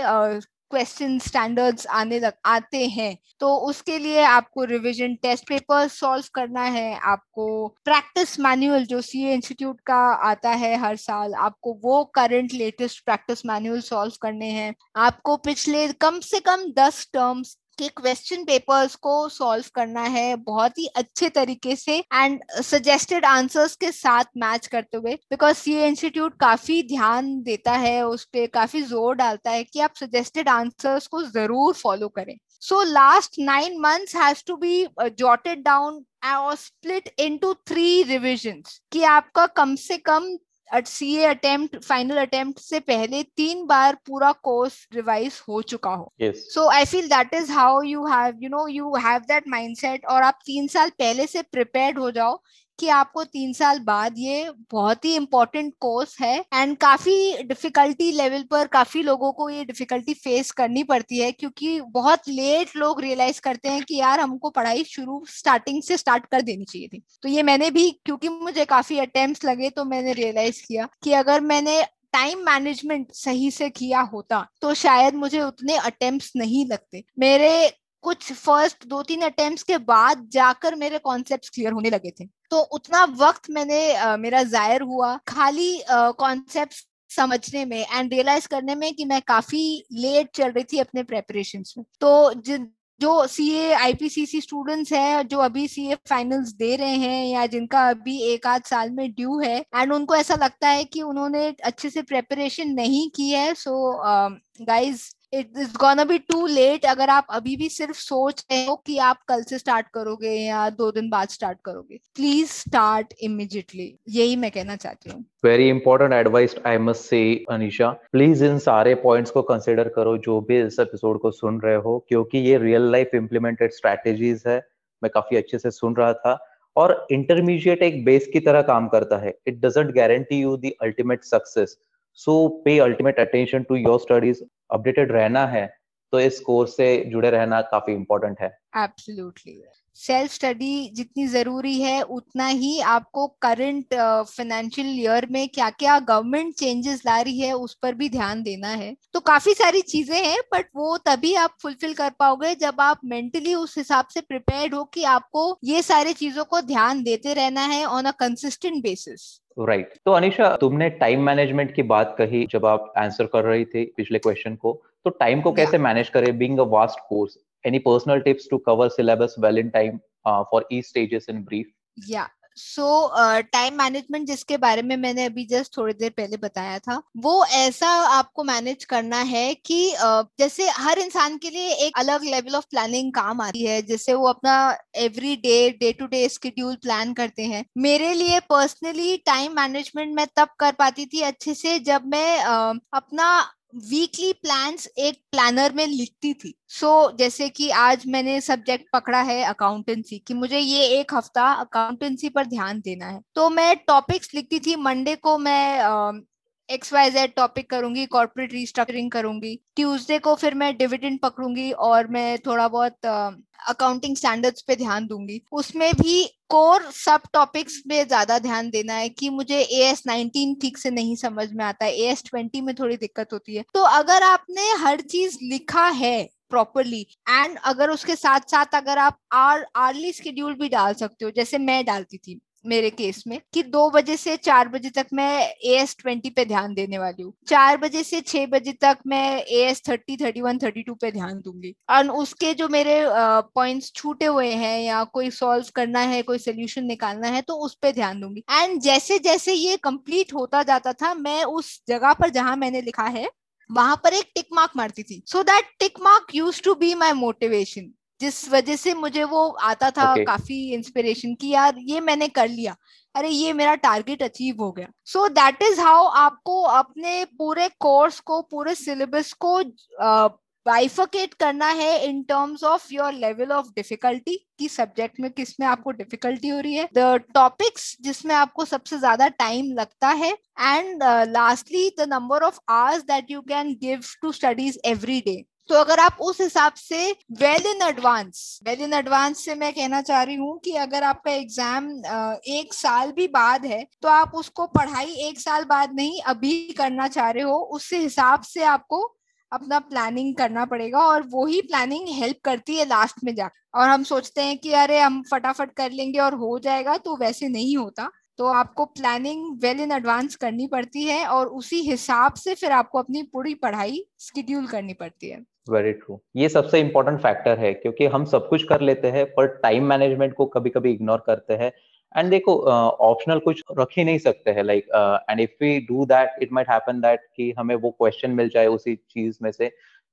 S3: क्वेश्चन स्टैंडर्ड्स आने लग, आते हैं। तो उसके लिए आपको रिवीजन टेस्ट पेपर सॉल्व करना है। आपको प्रैक्टिस मैनुअल जो सी इंस्टीट्यूट का आता है हर साल, आपको वो current latest practice manual solve करने हैं। आपको पिछले कम से कम दस टर्म्स के क्वेश्चन पेपर्स को सॉल्व करना है बहुत ही अच्छे तरीके से एंड सजेस्टेड आंसर्स के साथ मैच करते हुए बिकॉज़ सी इंस्टीट्यूट काफ़ी ध्यान देता है, उस पर काफ़ी ज़ोर डालता है कि आप सजेस्टेड आंसर्स को ज़रूर फॉलो करें। So last nine months has to be jotted down और स्प्लिट इनटू थ्री रिविजन्स कि आपका कम से कम C A attempt final attempt से पहले तीन बार पूरा कोर्स रिवाइज हो चुका हो। So I feel that is how you have you know you have that mindset और आप तीन साल पहले से प्रिपेयर्ड हो जाओ कि आपको तीन साल बाद ये बहुत ही इम्पोर्टेंट कोर्स है एंड काफ़ी डिफिकल्टी लेवल पर काफ़ी लोगों को ये डिफिकल्टी फेस करनी पड़ती है क्योंकि बहुत लेट लोग रियलाइज़ करते हैं कि यार हमको पढ़ाई शुरू स्टार्टिंग से स्टार्ट कर देनी चाहिए थी। तो ये मैंने भी, क्योंकि मुझे काफ़ी अटेम्प्ट लगे तो मैंने रियलाइज़ किया कि अगर मैंने टाइम मैनेजमेंट सही से किया होता तो शायद मुझे उतने अटेम्प्ट नहीं लगते। मेरे कुछ फ़र्स्ट दो तीन अटेम्प्ट के बाद जाकर मेरे कॉन्सेप्ट क्लियर होने लगे थे। तो उतना वक्त मैंने uh, मेरा जायर हुआ खाली कॉन्सेप्ट uh, समझने में एंड रियलाइज़ करने में कि मैं काफ़ी लेट चल रही थी अपने प्रेपरेशन में। तो जिन जो सी ए I P C C students हैं जो अभी सी ए फाइनल्स दे रहे हैं या जिनका अभी एक आध साल में ड्यू है एंड उनको ऐसा लगता है कि उन्होंने अच्छे से प्रेपरेशन नहीं की है so guys it is gonna be too late अगर आप अभी भी सिर्फ़ सोच रहे हो कि आप कल से स्टार्ट करोगे या दो दिन बाद स्टार्ट करोगे प्लीज़ स्टार्ट इमिजिएटली यही मैं कहना चाहती हूँ।
S2: Very important advice I must say Anisha please इन सारे पॉइंट्स को कंसिडर करो जो भी इस एपिसोड को सुन रहे हो, क्योंकि ये रियल लाइफ इम्प्लीमेंटेड स्ट्रैटेजीज है। मैं काफ़ी अच्छे से सुन रहा था। और इंटरमीडिएट एक बेस की तरह काम करता है। It doesn't guarantee you the ultimate success so pay ultimate attention to your studies updated रहना है तो इस कोर्स से जुड़े रहना काफ़ी इम्पोर्टेंट है।
S3: एब्सोल्युटली सेल्फ स्टडी जितनी ज़रूरी है उतना ही आपको करंट फाइनेंशियल ईयर में क्या क्या गवर्नमेंट चेंजेस ला रही है उस पर भी ध्यान देना है। तो काफ़ी सारी चीज़ें हैं बट वो तभी आप फुलफिल कर पाओगे जब आप मेंटली उस हिसाब से प्रिपेयर्ड हो कि आपको ये सारी चीज़ों को ध्यान देते रहना है on a consistent basis
S2: right right. तो अनिशा तुमने टाइम मैनेजमेंट की बात कही जब आप आंसर कर रही थी पिछले क्वेश्चन को तो टाइम को कैसे मैनेज करें? Being a vast course any personal tips to cover syllabus well in time for each stages in brief
S3: या सो टाइम मैनेजमेंट जिसके बारे में मैंने अभी जस्ट थोड़ी देर पहले बताया था वो ऐसा आपको मैनेज करना है कि uh, जैसे हर इंसान के लिए एक अलग लेवल ऑफ़ प्लानिंग काम आती है। जैसे वो अपना every day day to day schedule plan करते हैं। मेरे लिए पर्सनली टाइम मैनेजमेंट मैं तब कर पाती थी अच्छे से जब मैं uh, अपना वीकली प्लान्स एक प्लानर में लिखती थी। सो so, जैसे कि आज मैंने सब्जेक्ट पकड़ा है अकाउंटेंसी कि मुझे ये एक हफ़्ता अकाउंटेंसी पर ध्यान देना है। तो मैं टॉपिक्स लिखती थी। मंडे को मैं एक्स वाई जेड टॉपिक करूँगी कॉर्पोरेट रिस्ट्रक्चरिंग करूँगी। ट्यूसडे को फिर मैं डिविडेंड पकड़ूँगी और मैं थोड़ा बहुत अकाउंटिंग स्टैंडर्ड्स पे ध्यान दूँगी। उसमें भी कोर सब टॉपिक्स पे ज़्यादा ध्यान देना है कि मुझे ए एस नाइनटीन ठीक से नहीं समझ में आता है। ए एस ट्वेंटी में थोड़ी दिक्कत होती है। तो अगर आपने हर चीज़ लिखा है प्रॉपरली एंड अगर उसके साथ साथ अगर आप आर आर्ली शेड्यूल भी डाल सकते हो, जैसे मैं डालती थी। मेरे केस में, कि दो बजे से चार बजे तक मैं ए एस ट्वेंटी पे ध्यान देने वाली हूँ। चार बजे से छह बजे तक मैं A S thirty thirty one thirty two पे ध्यान दूँगी। और उसके जो मेरे पॉइंट्स छूटे हुए हैं या कोई सॉल्व करना है, कोई सोल्यूशन निकालना है तो उस पर ध्यान दूँगी। एंड जैसे जैसे ये कंप्लीट होता जाता था, मैं उस जगह पर जहाँ मैंने लिखा है, वहाँ पर एक टिक मार्क मारती थी। So that tick mark use to be my motivation जिस वजह से मुझे वो आता था okay. काफ़ी इंस्पिरेशन की यार ये मैंने कर लिया। अरे ये मेरा टारगेट अचीव हो गया। सो दैट इज़ हाउ आपको अपने पूरे कोर्स को पूरे सिलेबस को बाइफिकेट करना है in terms of your level of difficulty की सब्जेक्ट में किसमें आपको डिफिकल्टी हो रही है द टॉपिक्स जिसमें आपको सबसे ज़्यादा टाइम लगता है and lastly the number of hours that you can give to studies every day तो अगर आप उस हिसाब से well in advance well in advance से मैं कहना चाह रही हूँ कि अगर आपका एग्ज़ाम एक साल भी बाद है तो आप उसको पढ़ाई एक साल बाद नहीं, अभी करना चाह रहे हो उस हिसाब से आपको अपना प्लानिंग करना पड़ेगा और वो ही प्लानिंग हेल्प करती है लास्ट में जाकर और हम सोचते हैं कि अरे, हम फटाफट कर लेंगे और हो जाएगा तो वैसे नहीं होता। तो आपको प्लानिंग वेल इन एडवांस करनी पड़ती है और उसी हिसाब से फिर आपको अपनी पूरी पढ़ाई स्केड्यूल करनी पड़ती है।
S2: वेरी ट्रू ये सबसे इम्पोर्टेंट फैक्टर है क्योंकि हम सब कुछ कर लेते हैं पर टाइम मैनेजमेंट को कभी कभी इग्नोर करते हैं। एंड देखो ऑप्शनल uh, कुछ रख ही नहीं सकते हैं like and if we do that it might happen that कि हमें वो क्वेश्चन मिल जाए उसी चीज़ में से।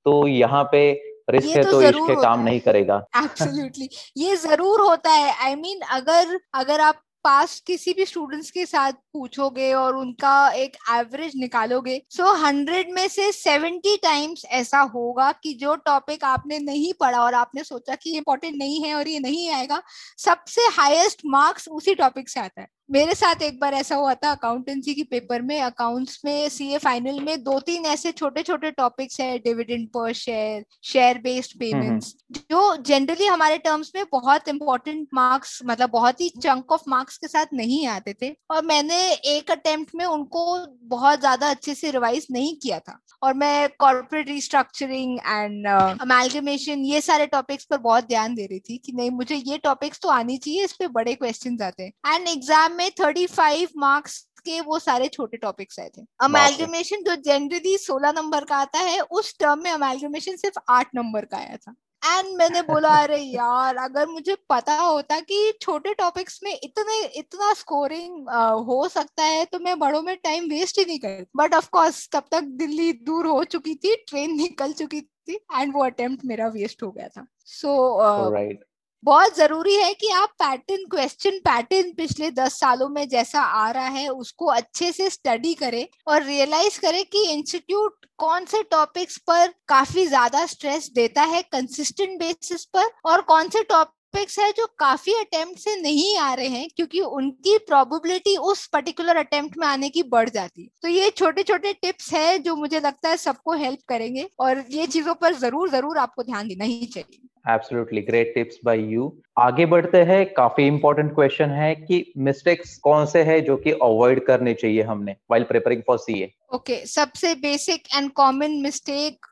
S2: तो यहाँ पे रिस्क है तो, तो इश्क काम नहीं करेगा।
S3: एब्सोल्युटली ये ज़रूर होता है। आई I मीन mean, अगर अगर आप पास किसी भी स्टूडेंट्स के साथ पूछोगे और उनका एक एवरेज निकालोगे सो so हंड्रेड में से सेवेंटी टाइम्स ऐसा होगा कि जो टॉपिक आपने नहीं पढ़ा और आपने सोचा कि इम्पोर्टेंट नहीं है और ये नहीं आएगा सबसे हाईएस्ट मार्क्स उसी टॉपिक से आता है। मेरे साथ एक बार ऐसा हुआ था अकाउंटेंसी के पेपर में अकाउंट्स में सीए फाइनल में दो तीन ऐसे छोटे छोटे टॉपिक्स है डिविडेंड पर शेयर शेयर बेस्ड पेमेंट्स जो जनरली हमारे टर्म्स में बहुत इंपॉर्टेंट मार्क्स मतलब बहुत ही चंक ऑफ़ मार्क्स के साथ नहीं आते थे और मैंने एक अटेम्प्ट में उनको बहुत ज़्यादा अच्छे से रिवाइज नहीं किया था। और मैं कॉर्पोरेट रिस्ट्रक्चरिंग एंड अमेलगमेशन ये सारे टॉपिक्स पर बहुत ध्यान दे रही थी कि नहीं मुझे ये टॉपिक्स तो आनी चाहिए इस पे बड़े क्वेश्चन आते हैं। एंड एग्ज़ाम में थर्टी फाइव मार्क्स के वो सारे छोटे टॉपिक्स आए थे। अमेलगमेशन जो जनरली सोलह नंबर का आता है उस टर्म में अमेलगमेशन सिर्फ़ आठ नंबर का आया था। एंड मैंने बोला अरे यार अगर मुझे पता होता कि छोटे टॉपिक्स में इतने इतना स्कोरिंग हो सकता है तो मैं बड़ों में टाइम वेस्ट ही नहीं करती. बट ऑफकोर्स तब तक दिल्ली दूर हो चुकी थी ट्रेन निकल चुकी थी एंड वो अटेम्प्ट मेरा वेस्ट हो गया था। सो so, uh, बहुत ज़रूरी है कि आप पैटर्न क्वेश्चन पैटर्न पिछले दस सालों में जैसा आ रहा है, उसको अच्छे से स्टडी करें और रियलाइज़ करें कि इंस्टीट्यूट कौन से टॉपिक्स पर काफ़ी ज़्यादा स्ट्रेस देता है कंसिस्टेंट बेसिस पर और कौन से टॉपिक्स है जो काफ़ी अटेम्प्ट से नहीं आ रहे हैं क्योंकि उनकी प्रोबेबिलिटी उस पर्टिकुलर अटेम्प्ट में आने की बढ़ जाती है। तो ये छोटे छोटे टिप्स है जो मुझे लगता है सबको हेल्प करेंगे और ये चीज़ों पर ज़रूर ज़रूर आपको ध्यान देना ही चाहिए।
S2: Absolutely great tips by you आगे बढ़ते हैं। काफ़ी इंपॉर्टेंट क्वेश्चन है कि मिस्टेक्स कौन से हैं जो कि अवॉइड करने चाहिए हमने while preparing for CA
S3: okay सबसे बेसिक एंड कॉमन मिस्टेक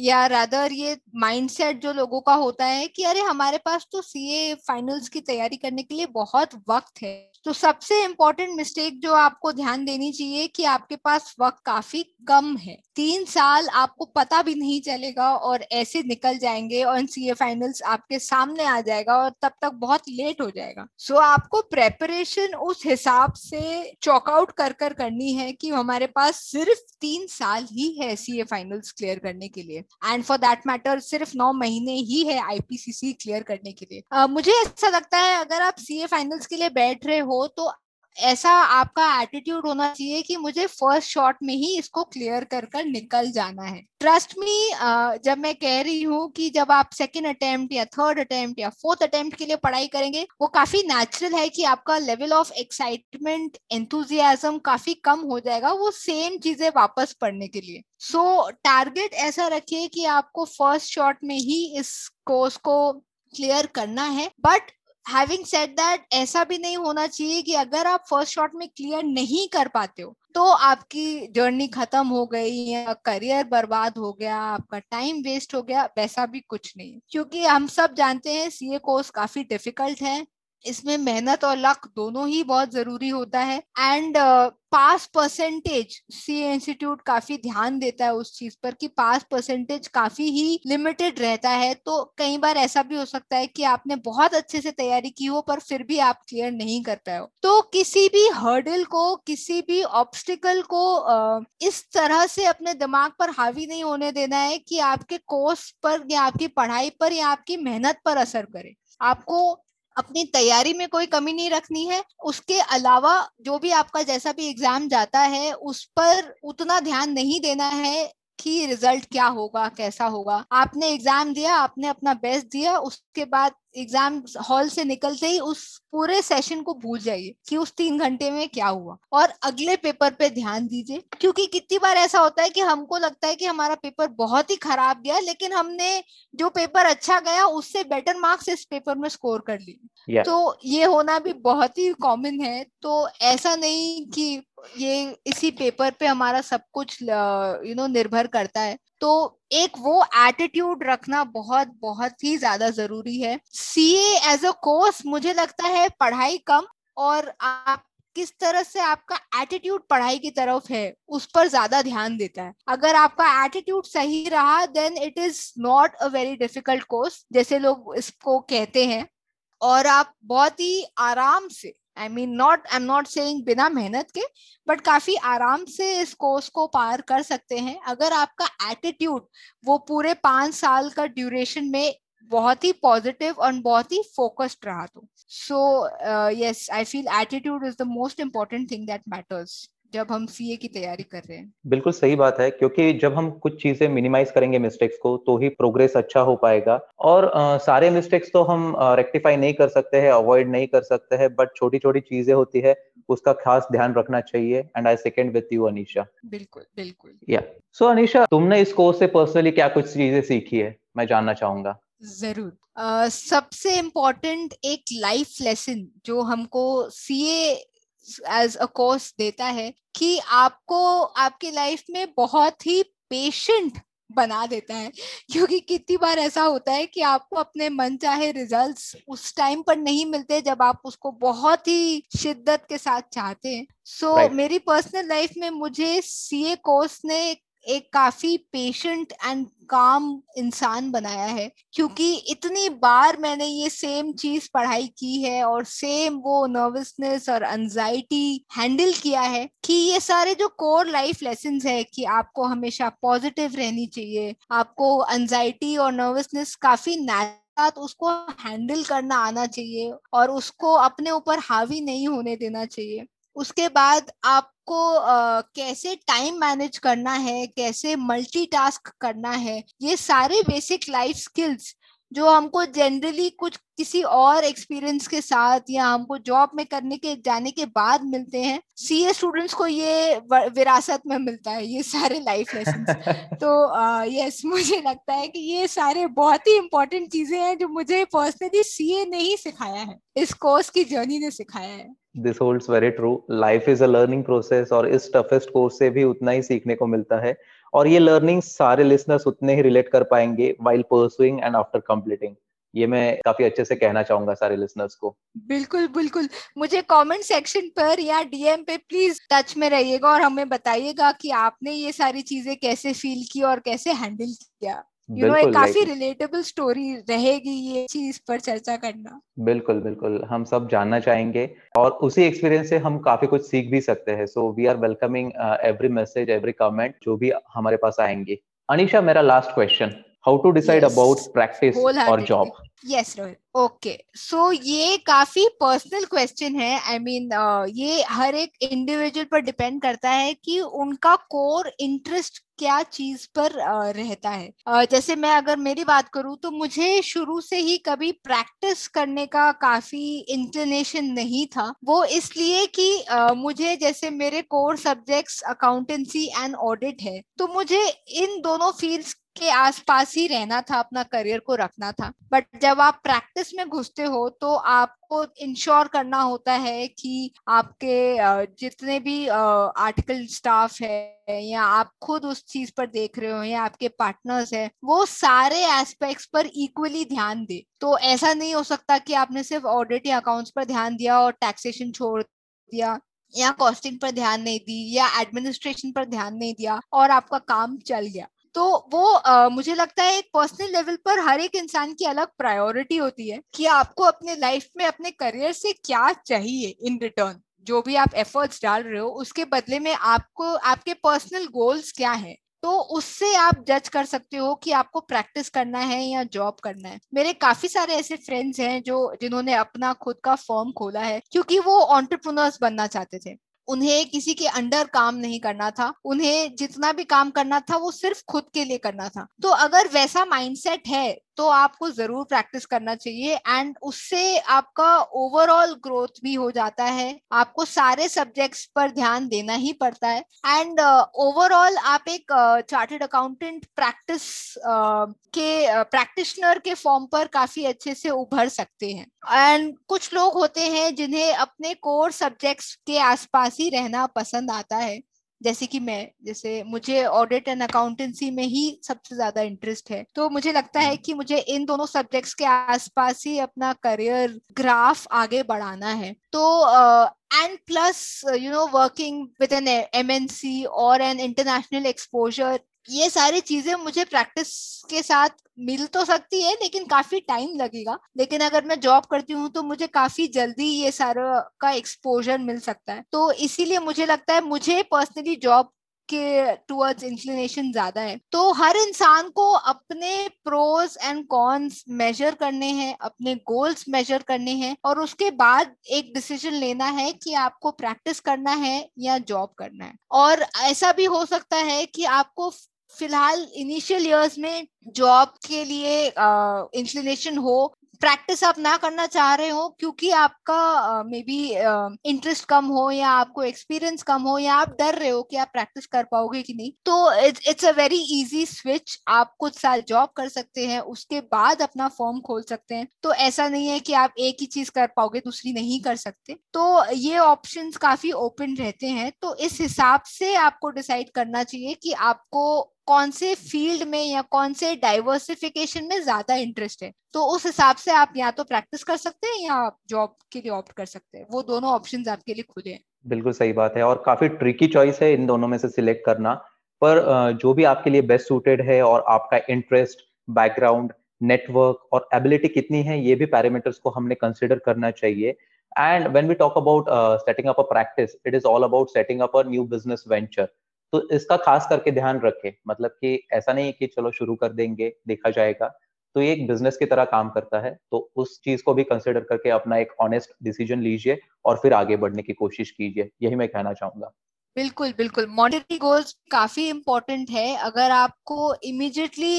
S3: या रादर ये माइंडसेट जो लोगों का होता है कि अरे हमारे पास तो सीए फाइनल्स की तैयारी करने के लिए बहुत वक्त है। तो सबसे इम्पोर्टेंट मिस्टेक जो आपको ध्यान देनी चाहिए कि आपके पास वक्त काफ़ी कम है। तीन साल आपको पता भी नहीं चलेगा और ऐसे निकल जाएँगे और सी ए फाइनल्स आपके सामने आ जाएगा और तब तक बहुत लेट हो जाएगा। सो so, आपको प्रेपरेशन उस हिसाब से चॉकआउट कर कर करनी है कि हमारे पास सिर्फ़ तीन साल ही है सी ए फाइनल्स क्लियर करने के लिए। एंड फॉर दैट मैटर सिर्फ़ नौ महीने ही है आईपीसीसी क्लियर करने के लिए। uh, मुझे ऐसा लगता है अगर आप सी ए फाइनल्स के लिए बैठ रहे हो तो ऐसा आपका एटीट्यूड होना चाहिए कि मुझे फ़र्स्ट शॉट में ही इसको क्लियर कर कर निकल जाना है। ट्रस्ट मी जब मैं कह रही हूँ कि जब आप सेकेंड अटेम्प्ट या थर्ड अटेम्प्ट या फोर्थ अटेम्प्ट के लिए पढ़ाई करेंगे वो काफ़ी नेचुरल है कि आपका लेवल ऑफ़ एक्साइटमेंट एंथुजियाजम काफ़ी कम हो जाएगा वो सेम चीज़ें वापस पढ़ने के लिए। सो so, टारगेट ऐसा रखिए कि आपको फ़र्स्ट शॉट में ही इस कोर्स को क्लियर करना है बट हैविंग सेट दैट ऐसा भी नहीं होना चाहिए कि अगर आप फ़र्स्ट शॉट में क्लियर नहीं कर पाते हो तो आपकी जर्नी खत्म हो गई या करियर बर्बाद हो गया, आपका टाइम वेस्ट हो गया, वैसा भी कुछ नहीं। क्योंकि हम सब जानते हैं सीए कोर्स काफ़ी डिफ़िकल्ट है। इसमें मेहनत और लक दोनों ही बहुत ज़रूरी होता है। And pass percentage C institute काफ़ी ध्यान देता है उस चीज़ पर कि पास परसेंटेज काफ़ी ही लिमिटेड रहता है। तो कई बार ऐसा भी हो सकता है कि आपने बहुत अच्छे से तैयारी की हो पर फिर भी आप क्लियर नहीं कर पाए हो। तो किसी भी हर्डल को, किसी भी ऑब्स्टिकल को इस तरह से अपने दिमाग पर हावी नहीं होने देना है कि आपके कोर्स पर या आपकी पढ़ाई पर या आपकी मेहनत पर असर करे। आपको अपनी तैयारी में कोई कमी नहीं रखनी है। उसके अलावा जो भी आपका जैसा भी एग्ज़ाम जाता है, उस पर उतना ध्यान नहीं देना है। कि रिज़ल्ट क्या होगा कैसा होगा। आपने एग्ज़ाम दिया आपने अपना बेस्ट दिया उसके बाद एग्ज़ाम हॉल से निकलते ही उस पूरे सेशन को भूल जाइए कि उस तीन घंटे में क्या हुआ। और अगले पेपर पे ध्यान दीजिए क्योंकि कितनी बार ऐसा होता है कि हमको लगता है कि हमारा पेपर बहुत ही खराब गया लेकिन हमने जो पेपर अच्छा गया उससे बेटर मार्क्स इस पेपर में स्कोर कर लिए। Yeah. तो ये होना भी बहुत ही कॉमन है। तो ऐसा नहीं कि ये इसी पेपर पे हमारा सब कुछ यू नो निर्भर करता है। तो एक वो एटीट्यूड रखना बहुत बहुत ही ज़्यादा ज़रूरी है। सीए एज अ कोर्स मुझे लगता है पढ़ाई कम और आप किस तरह से आपका एटीट्यूड पढ़ाई की तरफ़ है, उस पर ज़्यादा ध्यान देता है। अगर आपका एटीट्यूड सही रहा then it is not a very difficult course जैसे लोग इसको कहते हैं। और आप बहुत ही आराम से I mean not I am not saying बिना मेहनत के बट काफ़ी आराम से इस कोर्स को पार कर सकते हैं। अगर आपका एटीट्यूड वो पूरे पाँच साल का ड्यूरेशन में बहुत ही पॉजिटिव और बहुत ही फोकस्ड रहा तो। So yes I feel attitude is the most important thing that matters जब हम सीए की तैयारी कर रहे हैं।
S2: बिल्कुल सही बात है क्योंकि जब हम कुछ चीज़ें मिनिमाइज करेंगे मिस्टेक्स को तो ही प्रोग्रेस अच्छा हो पाएगा। और आ, सारे मिस्टेक्स तो हम रेक्टिफाई नहीं कर सकते हैं अवॉइड नहीं कर सकते हैं बट छोटी छोटी चीज़ें होती है उसका खास ध्यान रखना चाहिए। And I second with you Anisha
S3: बिल्कुल बिल्कुल।
S2: या सो अनिशा तुमने इस कोर्स से पर्सनली क्या कुछ चीज़ें सीखी है? मैं जानना चाहूँगा।
S3: ज़रूर। uh, सबसे इम्पोर्टेंट एक लाइफ लेसन जो हमको सीए एज अ कोर्स देता है कि आपको आपकी लाइफ में बहुत ही पेशेंट बना देता है क्योंकि कितनी बार ऐसा होता है कि आपको अपने मन चाहे रिजल्ट्स उस टाइम पर नहीं मिलते जब आप उसको बहुत ही शिद्दत के साथ चाहते हैं सो so, right. मेरी पर्सनल लाइफ में मुझे सीए कोर्स ने एक काफ़ी पेशेंट एंड काम इंसान बनाया है, क्योंकि इतनी बार मैंने ये सेम चीज़ पढ़ाई की है और सेम वो नर्वसनेस और एंजाइटी हैंडल किया है कि ये सारे जो कोर लाइफ लेसन है कि आपको हमेशा पॉजिटिव रहनी चाहिए, आपको एंजाइटी और नर्वसनेस काफ़ी साथ उसको हैंडल करना आना चाहिए और उसको अपने ऊपर हावी नहीं होने देना चाहिए। उसके बाद आपको uh, कैसे टाइम मैनेज करना है कैसे मल्टीटास्क करना है ये सारे बेसिक लाइफ स्किल्स जो हमको जनरली कुछ किसी और एक्सपीरियंस के साथ या हमको जॉब में करने के जाने के बाद मिलते हैं सीए स्टूडेंट्स को ये विरासत में मिलता है ये सारे लाइफ लेसन तो यस मुझे लगता है कि ये सारे बहुत ही इंपॉर्टेंट चीज़ें हैं जो मुझे पर्सनली सीए ने ही सिखाया है इस कोर्स की जर्नी ने सिखाया है.
S2: This holds very true life is a learning process और इस टफेस्ट कोर्स से भी उतना ही सीखने को मिलता है। और ये लर्निंग सारे लिसनर्स उतने ही रिलेट कर पाएँगे while pursuing and after completing ये मैं काफ़ी अच्छे से कहना चाहूँगा सारे लिसनर्स को।
S3: बिल्कुल बिल्कुल। मुझे कमेंट सेक्शन पर या डीएम पे प्लीज़ टच में रहिएगा और हमें बताइएगा कि आपने ये सारी चीज़ें कैसे फील की और कैसे हैंडल किया। यू नो एक काफ़ी रिलेटेबल स्टोरी रहेगी ये चीज़ पर चर्चा करना।
S2: बिल्कुल बिल्कुल हम सब जानना चाहेंगे और उसी एक्सपीरियंस से हम काफ़ी कुछ सीख भी सकते हैं। So we are welcoming every message every comment जो भी हमारे पास आएँगे। अनिशा मेरा last question how to decide about practice और job
S3: yes Rohit okay so ये काफ़ी पर्सनल क्वेश्चन है. I I mean mean, uh, ये हर एक इंडिविजुअल पर डिपेंड करता है कि उनका कोर इंटरेस्ट क्या चीज़ पर uh, रहता है। uh, जैसे मैं अगर मेरी बात करूँ तो मुझे शुरू से ही कभी प्रैक्टिस करने का काफ़ी इंक्लिनेशन नहीं था। वो इसलिए कि uh, मुझे जैसे मेरे core subjects accountancy and audit है तो मुझे इन दोनों फील्ड्स के आसपास ही रहना था, अपना करियर को रखना था। बट जब आप प्रैक्टिस में घुसते हो तो आपको इंश्योर करना होता है कि आपके जितने भी आर्टिकल स्टाफ है, या आप खुद उस चीज़ पर देख रहे हो, या आपके पार्टनर्स है, वो सारे एस्पेक्ट्स पर इक्वली ध्यान दे। तो ऐसा नहीं हो सकता कि आपने सिर्फ़ ऑडिट या अकाउंट्स पर ध्यान दिया और टैक्सेशन छोड़ दिया, या कॉस्टिंग पर ध्यान नहीं दी, या एडमिनिस्ट्रेशन पर ध्यान नहीं दिया, और आपका काम चल गया। तो वो आ, मुझे लगता है एक पर्सनल लेवल पर हर एक इंसान की अलग प्रायोरिटी होती है कि आपको अपने लाइफ में अपने करियर से क्या चाहिए इन रिटर्न जो भी आप एफर्ट्स डाल रहे हो उसके बदले में आपको आपके पर्सनल गोल्स क्या है? तो उससे आप जज कर सकते हो कि आपको प्रैक्टिस करना है या जॉब करना है। मेरे काफ़ी सारे ऐसे फ्रेंड्स हैं जो जिन्होंने अपना खुद का फॉर्म खोला है क्योंकि वो ऑन्टरप्रनर्स बनना चाहते थे। उन्हें किसी के अंडर काम नहीं करना था, उन्हें जितना भी काम करना था वो सिर्फ़ खुद के लिए करना था। तो अगर वैसा माइंडसेट है तो आपको ज़रूर प्रैक्टिस करना चाहिए एंड उससे आपका ओवरऑल ग्रोथ भी हो जाता है। आपको सारे सब्जेक्ट्स पर ध्यान देना ही पड़ता है एंड ओवरऑल uh, आप एक चार्टेड अकाउंटेंट प्रैक्टिस के प्रैक्टिशनर uh, के फॉर्म पर काफ़ी अच्छे से उभर सकते हैं। एंड कुछ लोग होते हैं जिन्हें अपने कोर सब्जेक्ट्स के आसपास ही रहना पसंद आता है। जैसे कि मैं जैसे मुझे ऑडिट एंड अकाउंटेंसी में ही सबसे ज़्यादा इंटरेस्ट है। तो मुझे लगता है कि मुझे इन दोनों सब्जेक्ट्स के आसपास ही अपना करियर ग्राफ आगे बढ़ाना है। तो and plus you know working with an MNC और एन इंटरनेशनल एक्सपोजर ये सारी चीज़ें मुझे प्रैक्टिस के साथ मिल तो सकती है, लेकिन काफ़ी टाइम लगेगा। लेकिन अगर मैं जॉब करती हूँ तो मुझे काफ़ी जल्दी ये सारा का एक्सपोजर मिल सकता है। तो इसीलिए मुझे लगता है, मुझे पर्सनली जॉब के टूवर्ड्स इंक्लिनेशन ज़्यादा है। तो हर इंसान को अपने प्रोज एंड कॉन्स मेजर करने हैं, अपने गोल्स मेजर करने हैं, और उसके बाद एक डिसीज़न लेना है कि आपको प्रैक्टिस करना है या जॉब करना है। और ऐसा भी हो सकता है कि आपको फ़िलहाल इनिशियल इयर्स में जॉब के लिए इंक्लिनेशन हो प्रैक्टिस आप ना करना चाह रहे हो क्योंकि आपका मे बी इंटरेस्ट कम हो या आपको एक्सपीरियंस कम हो या आप डर रहे हो कि आप प्रैक्टिस कर पाओगे कि नहीं तो it's a very easy switch आप कुछ साल जॉब कर सकते हैं, उसके बाद अपना फॉर्म खोल सकते हैं। तो ऐसा नहीं है कि आप एक ही चीज़ कर पाओगे, दूसरी नहीं कर सकते। तो ये ऑप्शन काफ़ी ओपन रहते हैं। तो इस हिसाब से आपको डिसाइड करना चाहिए कि आपको कौन से फ़ील्ड में या कौन से डाइवर्सिफिकेशन में ज़्यादा इंटरेस्ट है? तो उस हिसाब से आप या तो प्रैक्टिस कर सकते हैं या जॉब के लिए ऑप्ट कर सकते हैं। वो दोनों ऑप्शंस आपके लिए खुले हैं।
S2: बिल्कुल सही बात है और काफ़ी ट्रिकी चॉइस है इन दोनों में से सिलेक्ट करना। पर जो भी आपके लिए बेस्ट सूटेड है और आपका इंटरेस्ट बैकग्राउंड नेटवर्क और एबिलिटी कितनी है, ये भी पैरामीटर्स को हमने कंसिडर करना चाहिए। And when we talk about setting up a practice it is all about setting up a new business venture तो इसका खास करके ध्यान रखें। मतलब कि ऐसा नहीं कि चलो शुरू कर देंगे, देखा जाएगा। तो ये एक बिज़नेस की तरह काम करता है। तो उस चीज़ को भी कंसिडर करके अपना एक ऑनेस्ट डिसीज़न लीजिए और फिर आगे बढ़ने की कोशिश कीजिए। यही मैं कहना चाहूँगा।
S3: बिल्कुल बिल्कुल। मॉनेटरी गोल्स काफ़ी इम्पोर्टेंट है। अगर आपको इमिजिएटली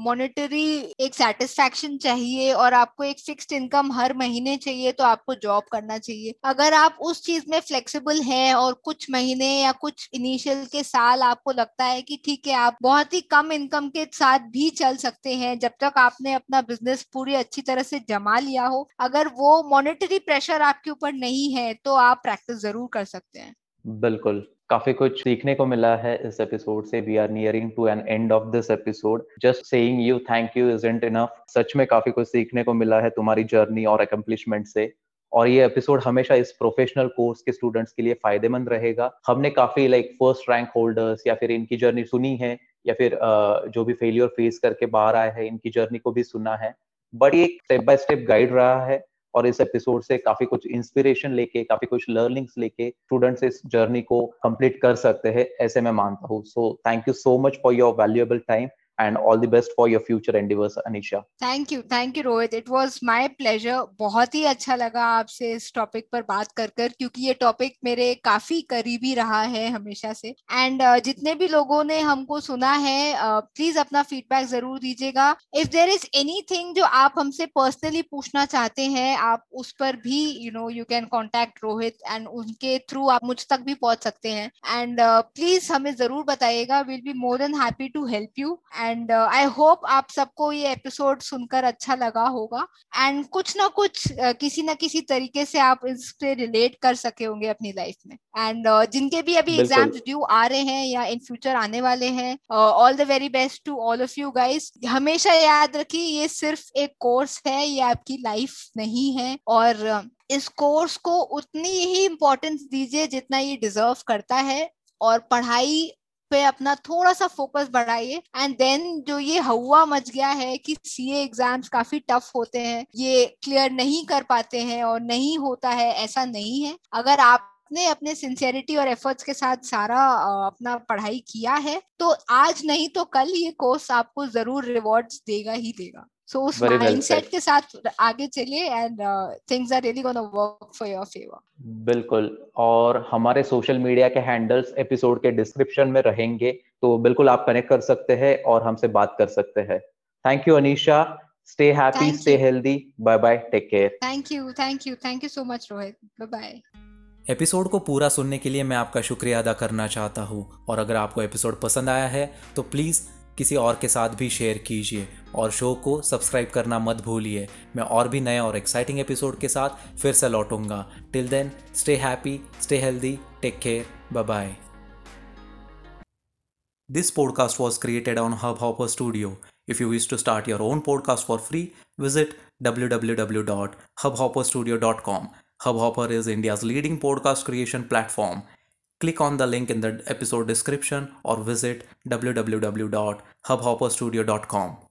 S3: मॉनेटरी uh, एक सेटिस्फैक्शन चाहिए और आपको एक फिक्स्ड इनकम हर महीने चाहिए तो आपको जॉब करना चाहिए। अगर आप उस चीज़ में फ्लेक्सिबल हैं और कुछ महीने या कुछ इनिशियल के साल आपको लगता है कि ठीक है आप बहुत ही कम इनकम के साथ भी चल सकते हैं जब तक आपने अपना बिज़नेस पूरी अच्छी तरह से जमा लिया हो अगर वो मॉनेटरी प्रेशर आपके ऊपर नहीं है तो आप प्रैक्टिस ज़रूर कर सकते हैं।
S2: बिल्कुल। काफ़ी कुछ सीखने को मिला है इस एपिसोड से। We are nearing to an end of this episode just saying you thank you isn't enough सच में काफ़ी कुछ सीखने को मिला है तुम्हारी जर्नी और अकम्पलिशमेंट से। और ये एपिसोड हमेशा इस प्रोफेशनल कोर्स के स्टूडेंट्स के लिए फ़ायदेमंद रहेगा। हमने काफ़ी लाइक फ़र्स्ट रैंक होल्डर्स या फिर इनकी जर्नी सुनी है, या फिर जो भी फेलियर फेस करके बाहर आए हैं, इनकी जर्नी को भी सुना है। बट ये स्टेप बाय स्टेप गाइड रहा है। और इस एपिसोड से काफ़ी कुछ इंस्पिरेशन लेके, काफ़ी कुछ लर्निंग्स लेके स्टूडेंट्स इस जर्नी को कंप्लीट कर सकते हैं, ऐसे मैं मानता हूँ। So thank you so much for your valuable time
S4: and all the best for your future endeavors anisha.
S3: Thank you. Thank you rohit. It was my pleasure. बहुत ही अच्छा लगा आपसे इस टॉपिक पर बात कर कर क्योंकि ये टॉपिक मेरे काफ़ी करीबी रहा है हमेशा से। एंड uh, जितने भी लोगों ने हमको सुना है प्लीज़ uh, अपना फीडबैक ज़रूर दीजिएगा। इफ़ देर इज़ एनीथिंग जो आप हमसे पर्सनली पूछना चाहते हैं आप उस पर भी you know you can contact Rohit and उनके थ्रू आप मुझ तक भी पहुँच सकते हैं। एंड प्लीज़ uh, हमें ज़रूर बताइएगा। Will be more than happy to help you and I hope आप सबको ये एपिसोड सुनकर अच्छा लगा होगा। एंड कुछ ना कुछ uh, किसी ना किसी तरीके से आप इससे रिलेट कर सके होंगे अपनी लाइफ में। एंड uh, जिनके भी अभी एग्ज़ाम्स ड्यू आ रहे हैं या इन फ्यूचर आने वाले हैं all the very best to all of you guys हमेशा याद रखिए ये सिर्फ़ एक कोर्स है ये आपकी लाइफ नहीं है। और uh, इस कोर्स को उतनी ही इम्पोर्टेंस दीजिए जितना ये डिजर्व करता है। और पढ़ाई पे अपना थोड़ा सा फोकस बढ़ाइए। एंड देन जो ये हवा मच गया है कि सीए एग्ज़ाम्स काफ़ी टफ होते हैं, ये क्लियर नहीं कर पाते हैं और नहीं होता है, ऐसा नहीं है। अगर आप ने अपने सिंसियरिटी और एफर्ट्स के साथ सारा अपना पढ़ाई किया है तो आज नहीं तो कल ये कोर्स आपको ज़रूर रिवॉर्ड्स देगा ही देगा। सो so, उस माइंडसेट के साथ आगे चलिए and things are really gonna work for your favour
S4: बिल्कुल और हमारे सोशल मीडिया के हैंडल्स एपिसोड के डिस्क्रिप्शन में रहेंगे तो बिल्कुल आप कनेक्ट कर सकते हैं और हमसे बात कर सकते हैं। Thank you Anisha stay happy stay healthy bye bye take care
S3: thank you thank you thank you so much Rohit bye bye
S2: episode को पूरा सुनने के लिए मैं आपका शुक्रिया अदा करना चाहता हूँ। और अगर आपको एपिसोड पसंद आया है तो प्लीज़ किसी और के साथ भी शेयर कीजिए और शो को सब्सक्राइब करना मत भूलिए। मैं और भी नए और एक्साइटिंग एपिसोड के साथ फिर से लौटूँगा। Till then stay happy stay healthy take care bye this podcast was created on Hubhopper studio if you wish to start your own podcast for free visit W W W dot Hubhopper studio dot com Hubhopper is India's leading podcast creation platform Click on the link in the episode description or visit www.hubhopperstudio.com.